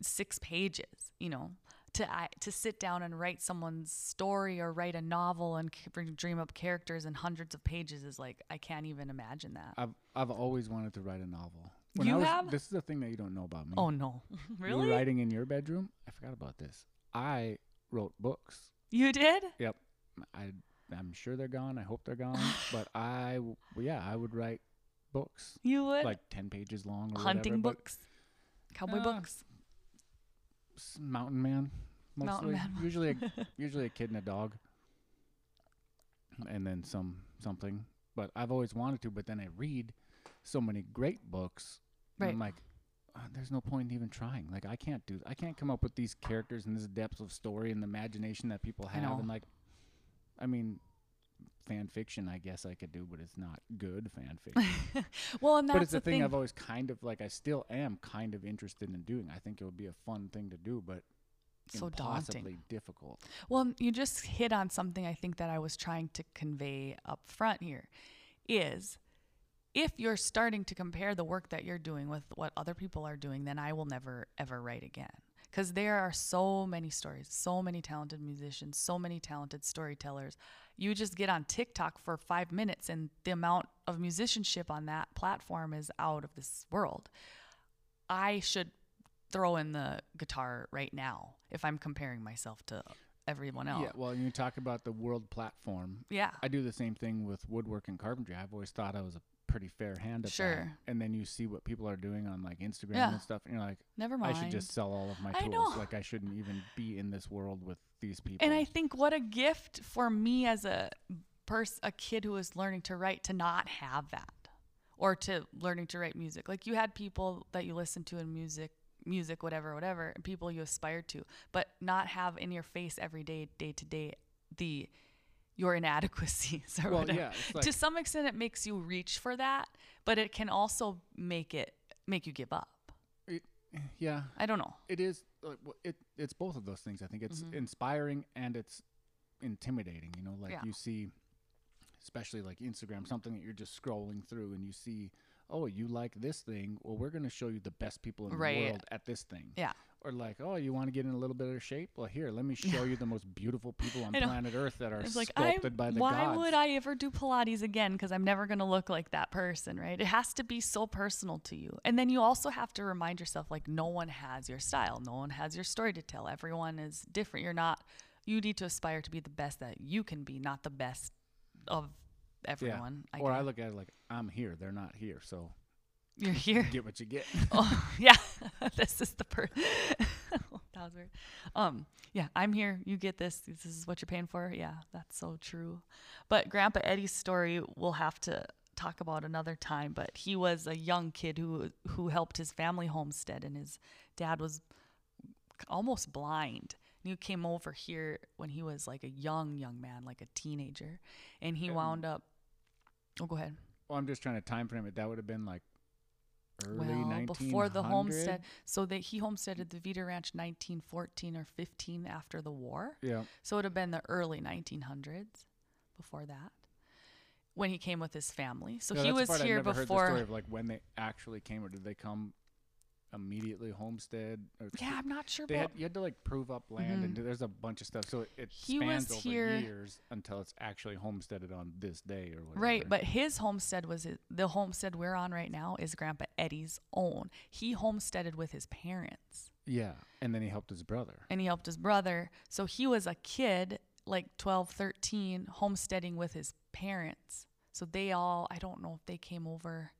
six pages. You know, to I, to sit down and write someone's story or write a novel and dream up characters in hundreds of pages is like I can't even imagine that. I've I've always wanted to write a novel. You I was, have? This is the thing that you don't know about me. oh no, (laughs) You really? were writing in your bedroom. I forgot about this. I wrote books. You did? Yep. I I'm sure they're gone. I hope they're gone. (laughs) but I w- yeah I would write books You would? like ten pages long. Or Hunting whatever, books, cowboy Uh, books. mountain man. Mostly. Mountain man. Usually a, (laughs) usually a kid and a dog. And then some something. But I've always wanted to. But then I read so many great books. and Right. I'm like, "Uh, there's no point in even trying. Like I can't do. I can't come up with these characters and this depth of story and the imagination that people have. And like, I mean, fan fiction. I guess I could do, but it's not good fan (laughs) fiction. well, and that's but it's the thing, thing. I've always kind of like. I still am kind of interested in doing. I think it would be a fun thing to do, but so daunting. difficult. Well, you just hit on something I think that I was trying to convey up front here is if you're starting to compare the work that you're doing with what other people are doing, then I will never ever write again. Because there are so many stories, so many talented musicians, so many talented storytellers. You just get on TikTok for five minutes, and the amount of musicianship on that platform is out of this world. I should throw in the guitar right now if I'm comparing myself to everyone else. Yeah, well, you talk about the world platform. Yeah. I do the same thing with woodwork and carpentry. I've always thought I was a pretty fair hand at that. Sure. And then you see what people are doing on like Instagram Yeah. and stuff, and you're like, Never mind. I should just sell all of my tools. Like I shouldn't even be in this world with these people. And I think what a gift for me as a person, a kid who is learning to write, to not have that, or to learning to write music. Like you had people that you listened to in music, music, whatever, whatever, people you aspired to, but not have in your face every day, day to day, the your inadequacies (laughs) or well, whatever. yeah, it's to some extent, it makes you reach for that, but it can also make it make you give up. it, yeah, I don't know. it is. Like, it it's both of those things. I think it's Mhm. inspiring and it's intimidating. You know, like Yeah. you see, especially like Instagram, something that you're just scrolling through, and you see, oh, you like this thing. Well, we're gonna show you the best people in Right. the world at this thing. Yeah. Or like, oh, you want to get in a little bit of shape? Well, here, let me show you the most beautiful people on (laughs) planet Earth that are It's like, sculpted by the why gods. would I ever do Pilates again? Because I'm never going to look like that person, right? It has to be so personal to you. And then you also have to remind yourself, like, no one has your style. No one has your story to tell. Everyone is different. You're not, you need to aspire to be the best that you can be, not the best of everyone. Yeah. or I look at it like, I'm here, they're not here, so You're here. get what you get. (laughs) Oh, yeah. (laughs) this is the per. (laughs) that was weird. Um, yeah, I'm here. You get this. This is what you're paying for. Yeah, that's so true. But Grandpa Eddie's story we'll have to talk about another time. But he was a young kid who who helped his family homestead, and his dad was almost blind. And he came over here when he was like a young young man, like a teenager, and he wound up. Oh, go ahead. well, I'm just trying to time frame it. That would have been like early well 1900. before the homestead so that he homesteaded the Veeder ranch 1914 or 15 after the war Yeah. so it would have been the early 1900s before that when he came with his family so he was here before story of like when they actually came, or did they come immediately homestead? Or yeah i'm not sure They about had, you had to like prove up land, and mm-hmm. there's a bunch of stuff. So it, it He spans over here- years until it's actually homesteaded on this day or whatever. Right, but his homestead was the homestead we're on right now is Grandpa Eddie's own. He homesteaded with his parents. yeah, and then he helped his brother. and he helped his brother. So he was a kid, like 12, 13, homesteading with his parents. So they all, I don't know if they came over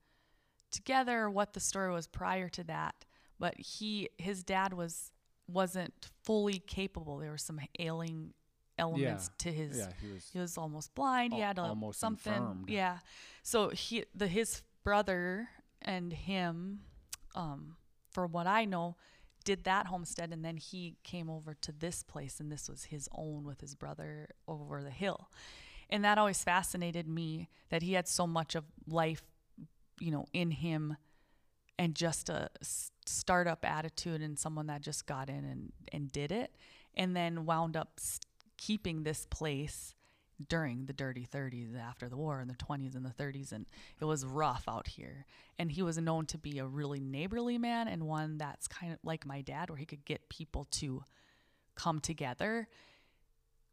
together what the story was prior to that, but he, his dad was, wasn't fully capable. There were some ailing elements to his, Yeah, he was. he was almost blind. he had a, almost something. infirmed. Yeah. So he, the his brother and him, um, for what I know, did that homestead, and then he came over to this place, and this was his own with his brother over the hill, and that always fascinated me that he had so much of life, you know, in him, and just a startup attitude and someone that just got in and and did it, and then wound up keeping this place during the dirty 30s after the war in the 20s and the 30s and it was rough out here and he was known to be a really neighborly man and one that's kind of like my dad where he could get people to come together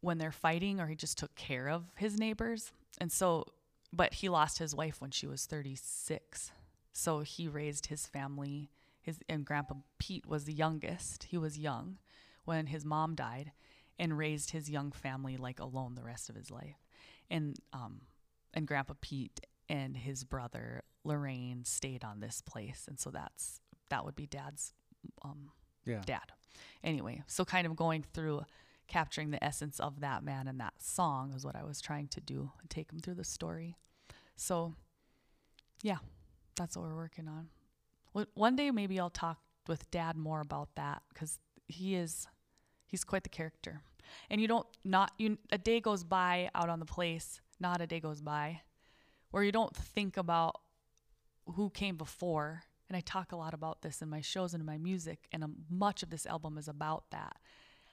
when they're fighting or he just took care of his neighbors. And so but he lost his wife when she was 36. So he raised his family his and grandpa Pete was the youngest. He was young when his mom died and raised his young family like alone the rest of his life. And um and grandpa Pete and his brother Lorraine stayed on this place and so that's that would be dad's um Yeah. dad. Anyway, so kind of going through capturing the essence of that man and that song is what I was trying to do and take him through the story. So, yeah, that's what we're working on. One day maybe I'll talk with dad more about that cuz he is he's quite the character. And you don't not you a day goes by out on the place, not a day goes by where you don't think about who came before. And I talk a lot about this in my shows and in my music, and um, much of this album is about that.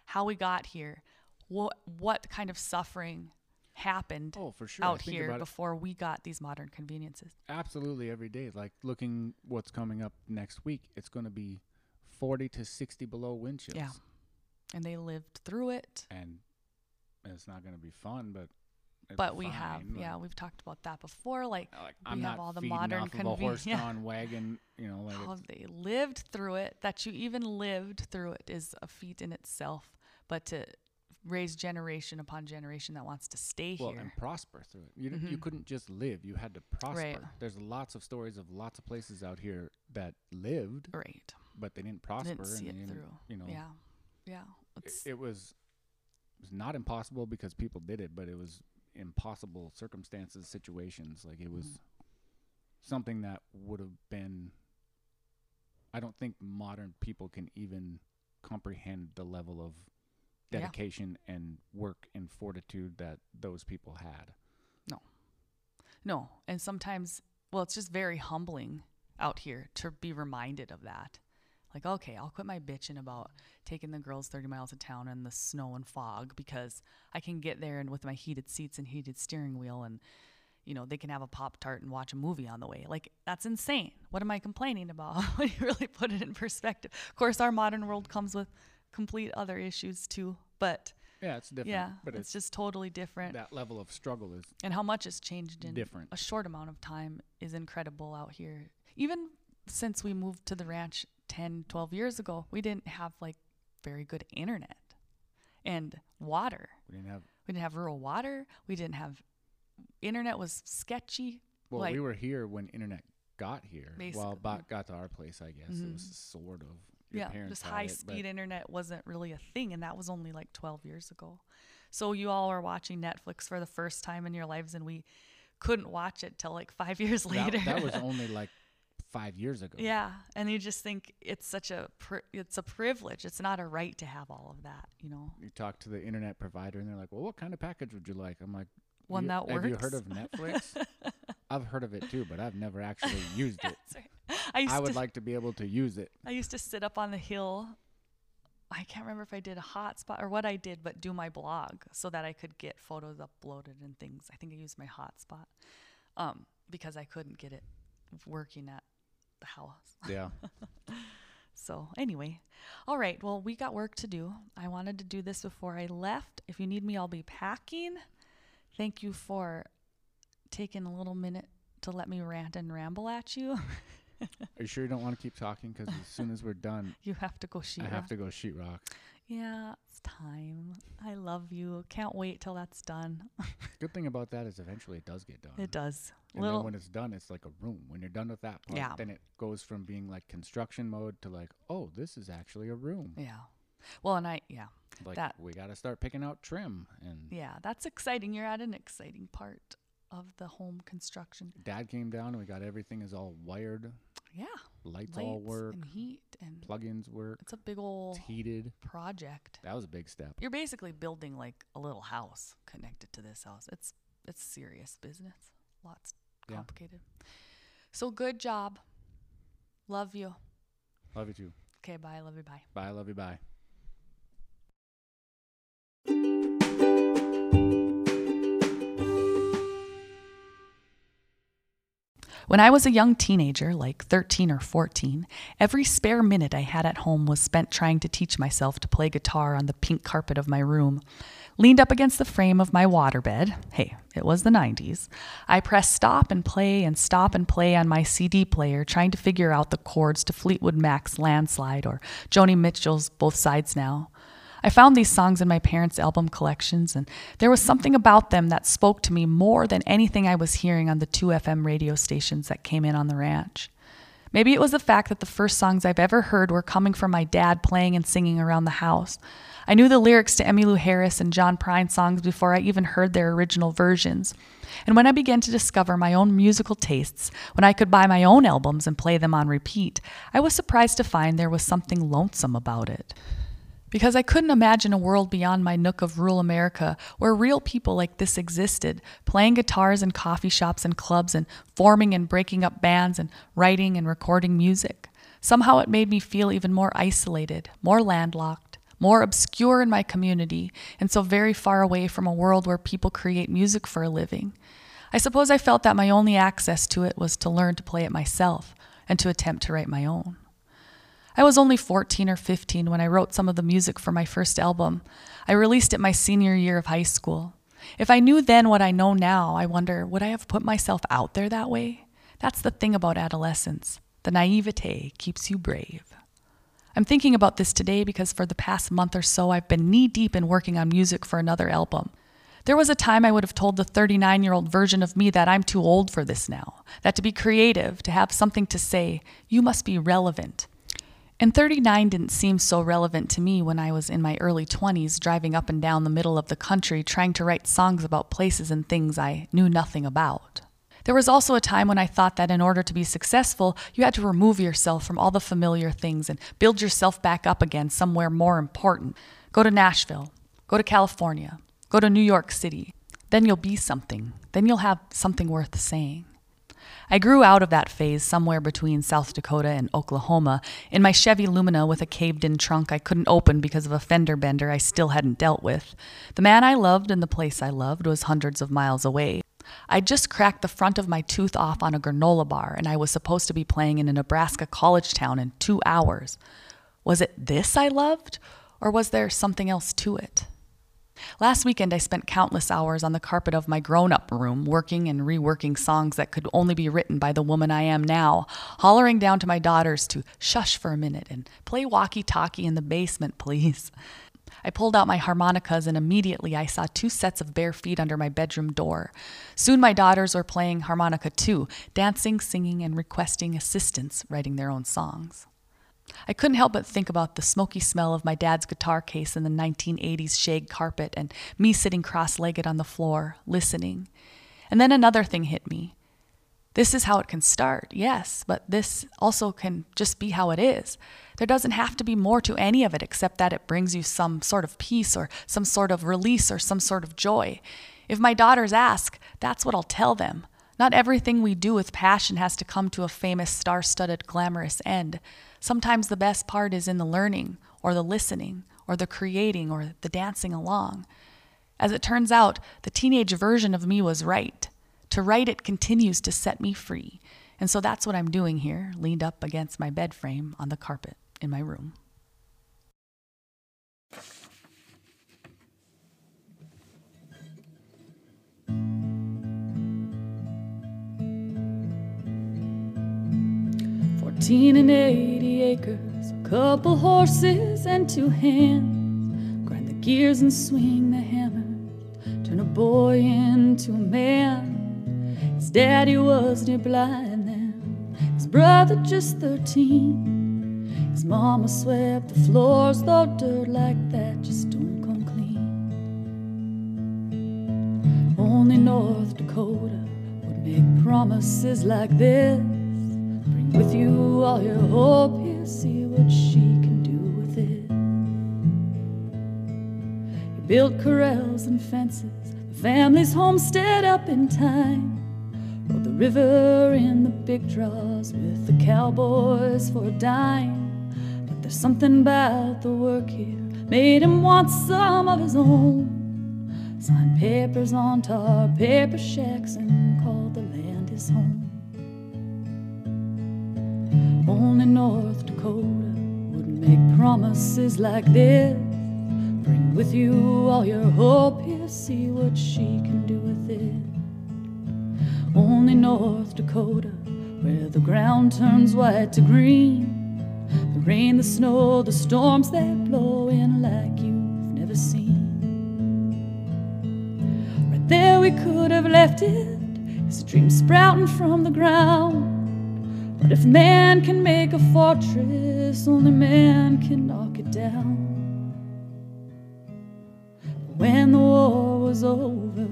How we got here, what what kind of suffering happened Oh, for sure. Out here about it before we got these modern conveniences. absolutely every day. Like looking what's coming up next week, it's going to be 40 to 60 below wind chills. Yeah. And they lived through it. And it's not going to be fun, but it's But we have, yeah, we've talked about that before. Like, Like, we I'm have all the modern of yeah. (laughs) wagon, you know, like oh, how they lived through it. That you even lived through it is a feat in itself. But to raise generation upon generation that wants to stay well, here. and prosper through it. You, d- you mm-hmm. couldn't just live; you had to prosper. Right. There's lots of stories of lots of places out here that lived, right. but they didn't prosper. Didn't see and it they didn't- through. You know, Yeah. Yeah. it, it was it was not impossible because people did it, but it was impossible circumstances, situations. Like it was Mhm. something that would have been. I don't think modern people can even comprehend the level of Yeah. dedication and work and fortitude that those people had. No. No. And sometimes, well, it's just very humbling out here to be reminded of that. Like, okay, I'll quit my bitching about taking the girls 30 miles of town in the snow and fog because I can get there and with my heated seats and heated steering wheel and, you know, they can have a Pop Tart and watch a movie on the way. Like, that's insane. What am I complaining about (laughs) when you really put it in perspective? Of course, our modern world comes with complete other issues too, but Yeah, it's different. yeah, but it's, it's, just totally different. that level of struggle is and how much has changed in different. a short amount of time is incredible out here. Even since we moved to the ranch 10, 12 years ago, we didn't have like very good internet and water. We didn't have. We didn't have rural water. We didn't have internet was sketchy. Well, like we were here when internet got here. Well, bot got to our place, I guess. It mm-hmm. was sort of. Yeah, just high it, speed internet wasn't really a thing, and that was only like 12 years ago. So you all are watching Netflix for the first time in your lives, and we couldn't watch it till like five (laughs) years That, later. that was only like five years ago. Yeah, and you just think it's such a pri- it's a privilege. It's not a right to have all of that, you know. You talk to the internet provider, and they're like, "Well, what kind of package would you like?" I'm like, One "You- that Have you heard of (laughs) Netflix? I've heard of it too, but I've never actually used it. (laughs) Right. I used I would to like to be able to use it. I used to sit up on the hill. I can't remember if I did a hotspot or what I did, but do my blog so that I could get photos uploaded and things. I think I used my hotspot um, because I couldn't get it working at the house. (laughs) Yeah. So, anyway, all right. Well, we got work to do. I wanted to do this before I left. If you need me, I'll be packing. Thank you for taking a little minute to let me rant and ramble at you. (laughs) Are you sure you don't want to keep talking? Because as soon as we're done, (laughs) you have to go shoot. I have to go sheet rock. Yeah, it's time. I love you. Can't wait till that's done. Good thing about that is eventually it does get done. It does. And Little then when it's done, it's like a room. When you're done with that part, Yeah. then it goes from being like construction mode to like, oh, this is actually a room. yeah. Well, and I yeah. Like That- we got to start picking out trim. And Yeah, that's exciting. You're at an exciting part of the home construction. Dad came down and we got everything is all wired. Yeah. Lights, all lights work. and heat and Plugins work. it's a big old It's heated. project. That was a big step. You're basically building like a little house connected to this house. It's it's serious business. Lots Yeah. complicated. So good job. Love you. Love you too. Okay, bye. Love you. Bye. Bye. Love you. Bye. When I was a young teenager, like 13 or 14, every spare minute I had at home was spent trying to teach myself to play guitar on the pink carpet of my room. Leaned up against the frame of my waterbed, hey, it was the 90s, I pressed stop and play and stop and play on my CD player, trying to figure out the chords to Fleetwood Mac's Landslide or Joni Mitchell's Both Sides Now. I found these songs in my parents' album collections, and there was something about them that spoke to me more than anything I was hearing on the two FM radio stations that came in on the ranch. Maybe it was the fact that the first songs I've ever heard were coming from my dad playing and singing around the house. I knew the lyrics to Emmylou Harris and John Prine songs before I even heard their original versions. And when I began to discover my own musical tastes, when I could buy my own albums and play them on repeat, I was surprised to find there was something lonesome about it. Because I couldn't imagine a world beyond my nook of rural America where real people like this existed, playing guitars in coffee shops and clubs and forming and breaking up bands and writing and recording music. Somehow it made me feel even more isolated, more landlocked, more obscure in my community, and so very far away from a world where people create music for a living. I suppose I felt that my only access to it was to learn to play it myself and to attempt to write my own. I was only 14 or 15 when I wrote some of the music for my first album. I released it my senior year of high school. If I knew then what I know now, I wonder would I have put myself out there that way? That's the thing about adolescence. The naivete keeps you brave. I'm thinking about this today because for the past month or so, I've been knee deep in working on music for another album. There was a time I would have told the 39 year old version of me that I'm too old for this now, that to be creative, to have something to say, you must be relevant. And 39 didn't seem so relevant to me when I was in my early 20s driving up and down the middle of the country trying to write songs about places and things I knew nothing about. There was also a time when I thought that in order to be successful, you had to remove yourself from all the familiar things and build yourself back up again somewhere more important. Go to Nashville, go to California, go to New York City. Then you'll be something. Then you'll have something worth saying. I grew out of that phase somewhere between South Dakota and Oklahoma in my Chevy Lumina with a caved in trunk I couldn't open because of a fender bender I still hadn't dealt with. The man I loved and the place I loved was hundreds of miles away. I'd just cracked the front of my tooth off on a granola bar, and I was supposed to be playing in a Nebraska college town in two hours. Was it this I loved, or was there something else to it? Last weekend, I spent countless hours on the carpet of my grown up room working and reworking songs that could only be written by the woman I am now, hollering down to my daughters to shush for a minute and play walkie talkie in the basement, please. I pulled out my harmonicas and immediately I saw two sets of bare feet under my bedroom door. Soon my daughters were playing harmonica too, dancing, singing, and requesting assistance writing their own songs. I couldn't help but think about the smoky smell of my dad's guitar case in the 1980s shag carpet and me sitting cross legged on the floor, listening. And then another thing hit me. This is how it can start, yes, but this also can just be how it is. There doesn't have to be more to any of it except that it brings you some sort of peace or some sort of release or some sort of joy. If my daughters ask, that's what I'll tell them. Not everything we do with passion has to come to a famous, star studded, glamorous end. Sometimes the best part is in the learning, or the listening, or the creating, or the dancing along. As it turns out, the teenage version of me was right. To write it continues to set me free. And so that's what I'm doing here, leaned up against my bed frame on the carpet in my room. Fourteen and eighty acres, a couple horses and two hands. Grind the gears and swing the hammer, turn a boy into a man. His daddy was near blind then, his brother just thirteen. His mama swept the floors, though dirt like that just don't come clean. Only North Dakota would make promises like this. With you all your hope here, see what she can do with it. You built corrals and fences, the family's homestead up in time. Rode the river in the big draws with the cowboys for a dime. But there's something about the work here made him want some of his own. Signed papers on tar paper shacks and called the land his home. Only North Dakota wouldn't make promises like this. Bring with you all your hope here, see what she can do with it. Only North Dakota, where the ground turns white to green. The rain, the snow, the storms, they blow in like you've never seen. Right there, we could have left it, as a dream sprouting from the ground. But if man can make a fortress, only man can knock it down. When the war was over,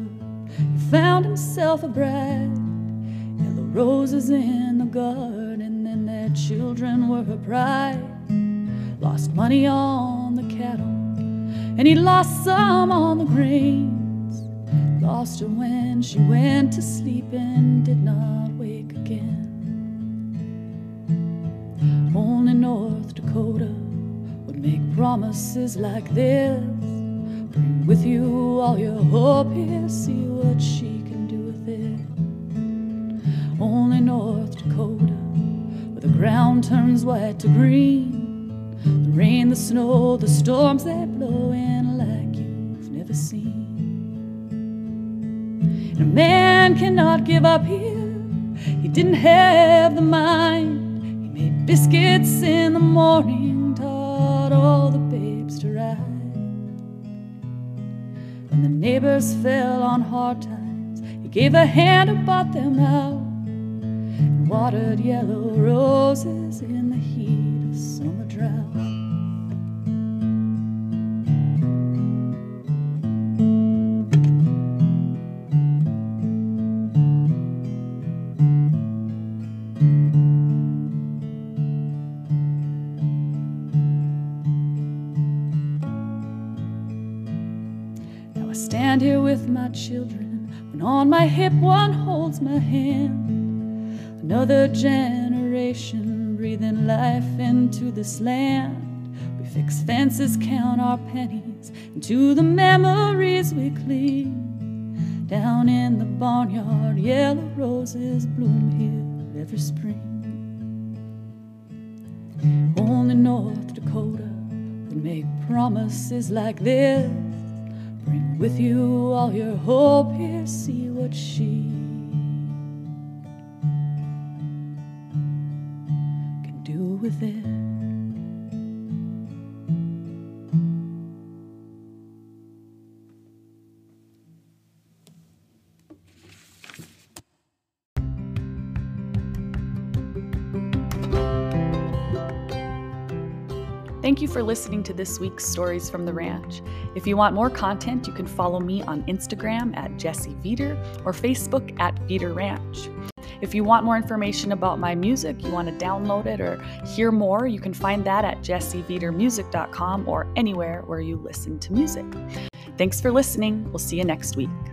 he found himself a bride. Yellow roses in the garden, and their children were her pride. Lost money on the cattle, and he lost some on the grains. Lost her when she went to sleep and did not wake Only North Dakota would make promises like this. Bring with you all your hope here, see what she can do with it. Only North Dakota, where the ground turns white to green. The rain, the snow, the storms they blow in like you've never seen. And a man cannot give up here, he didn't have the mind. Biscuits in the morning, taught all the babes to ride. When the neighbors fell on hard times, he gave a hand and bought them out. And watered yellow roses in the heat of summer drought. Another generation breathing life into this land. We fix fences, count our pennies, and to the memories we cling. Down in the barnyard, yellow roses bloom here every spring. Only North Dakota would make promises like this. Bring with you all your hope here, see what she Thank you for listening to this week's Stories from the Ranch. If you want more content, you can follow me on Instagram at Jessie Veeder or Facebook at Veeder Ranch. If you want more information about my music, you want to download it or hear more, you can find that at jessieveedermusic.com or anywhere where you listen to music. Thanks for listening. We'll see you next week.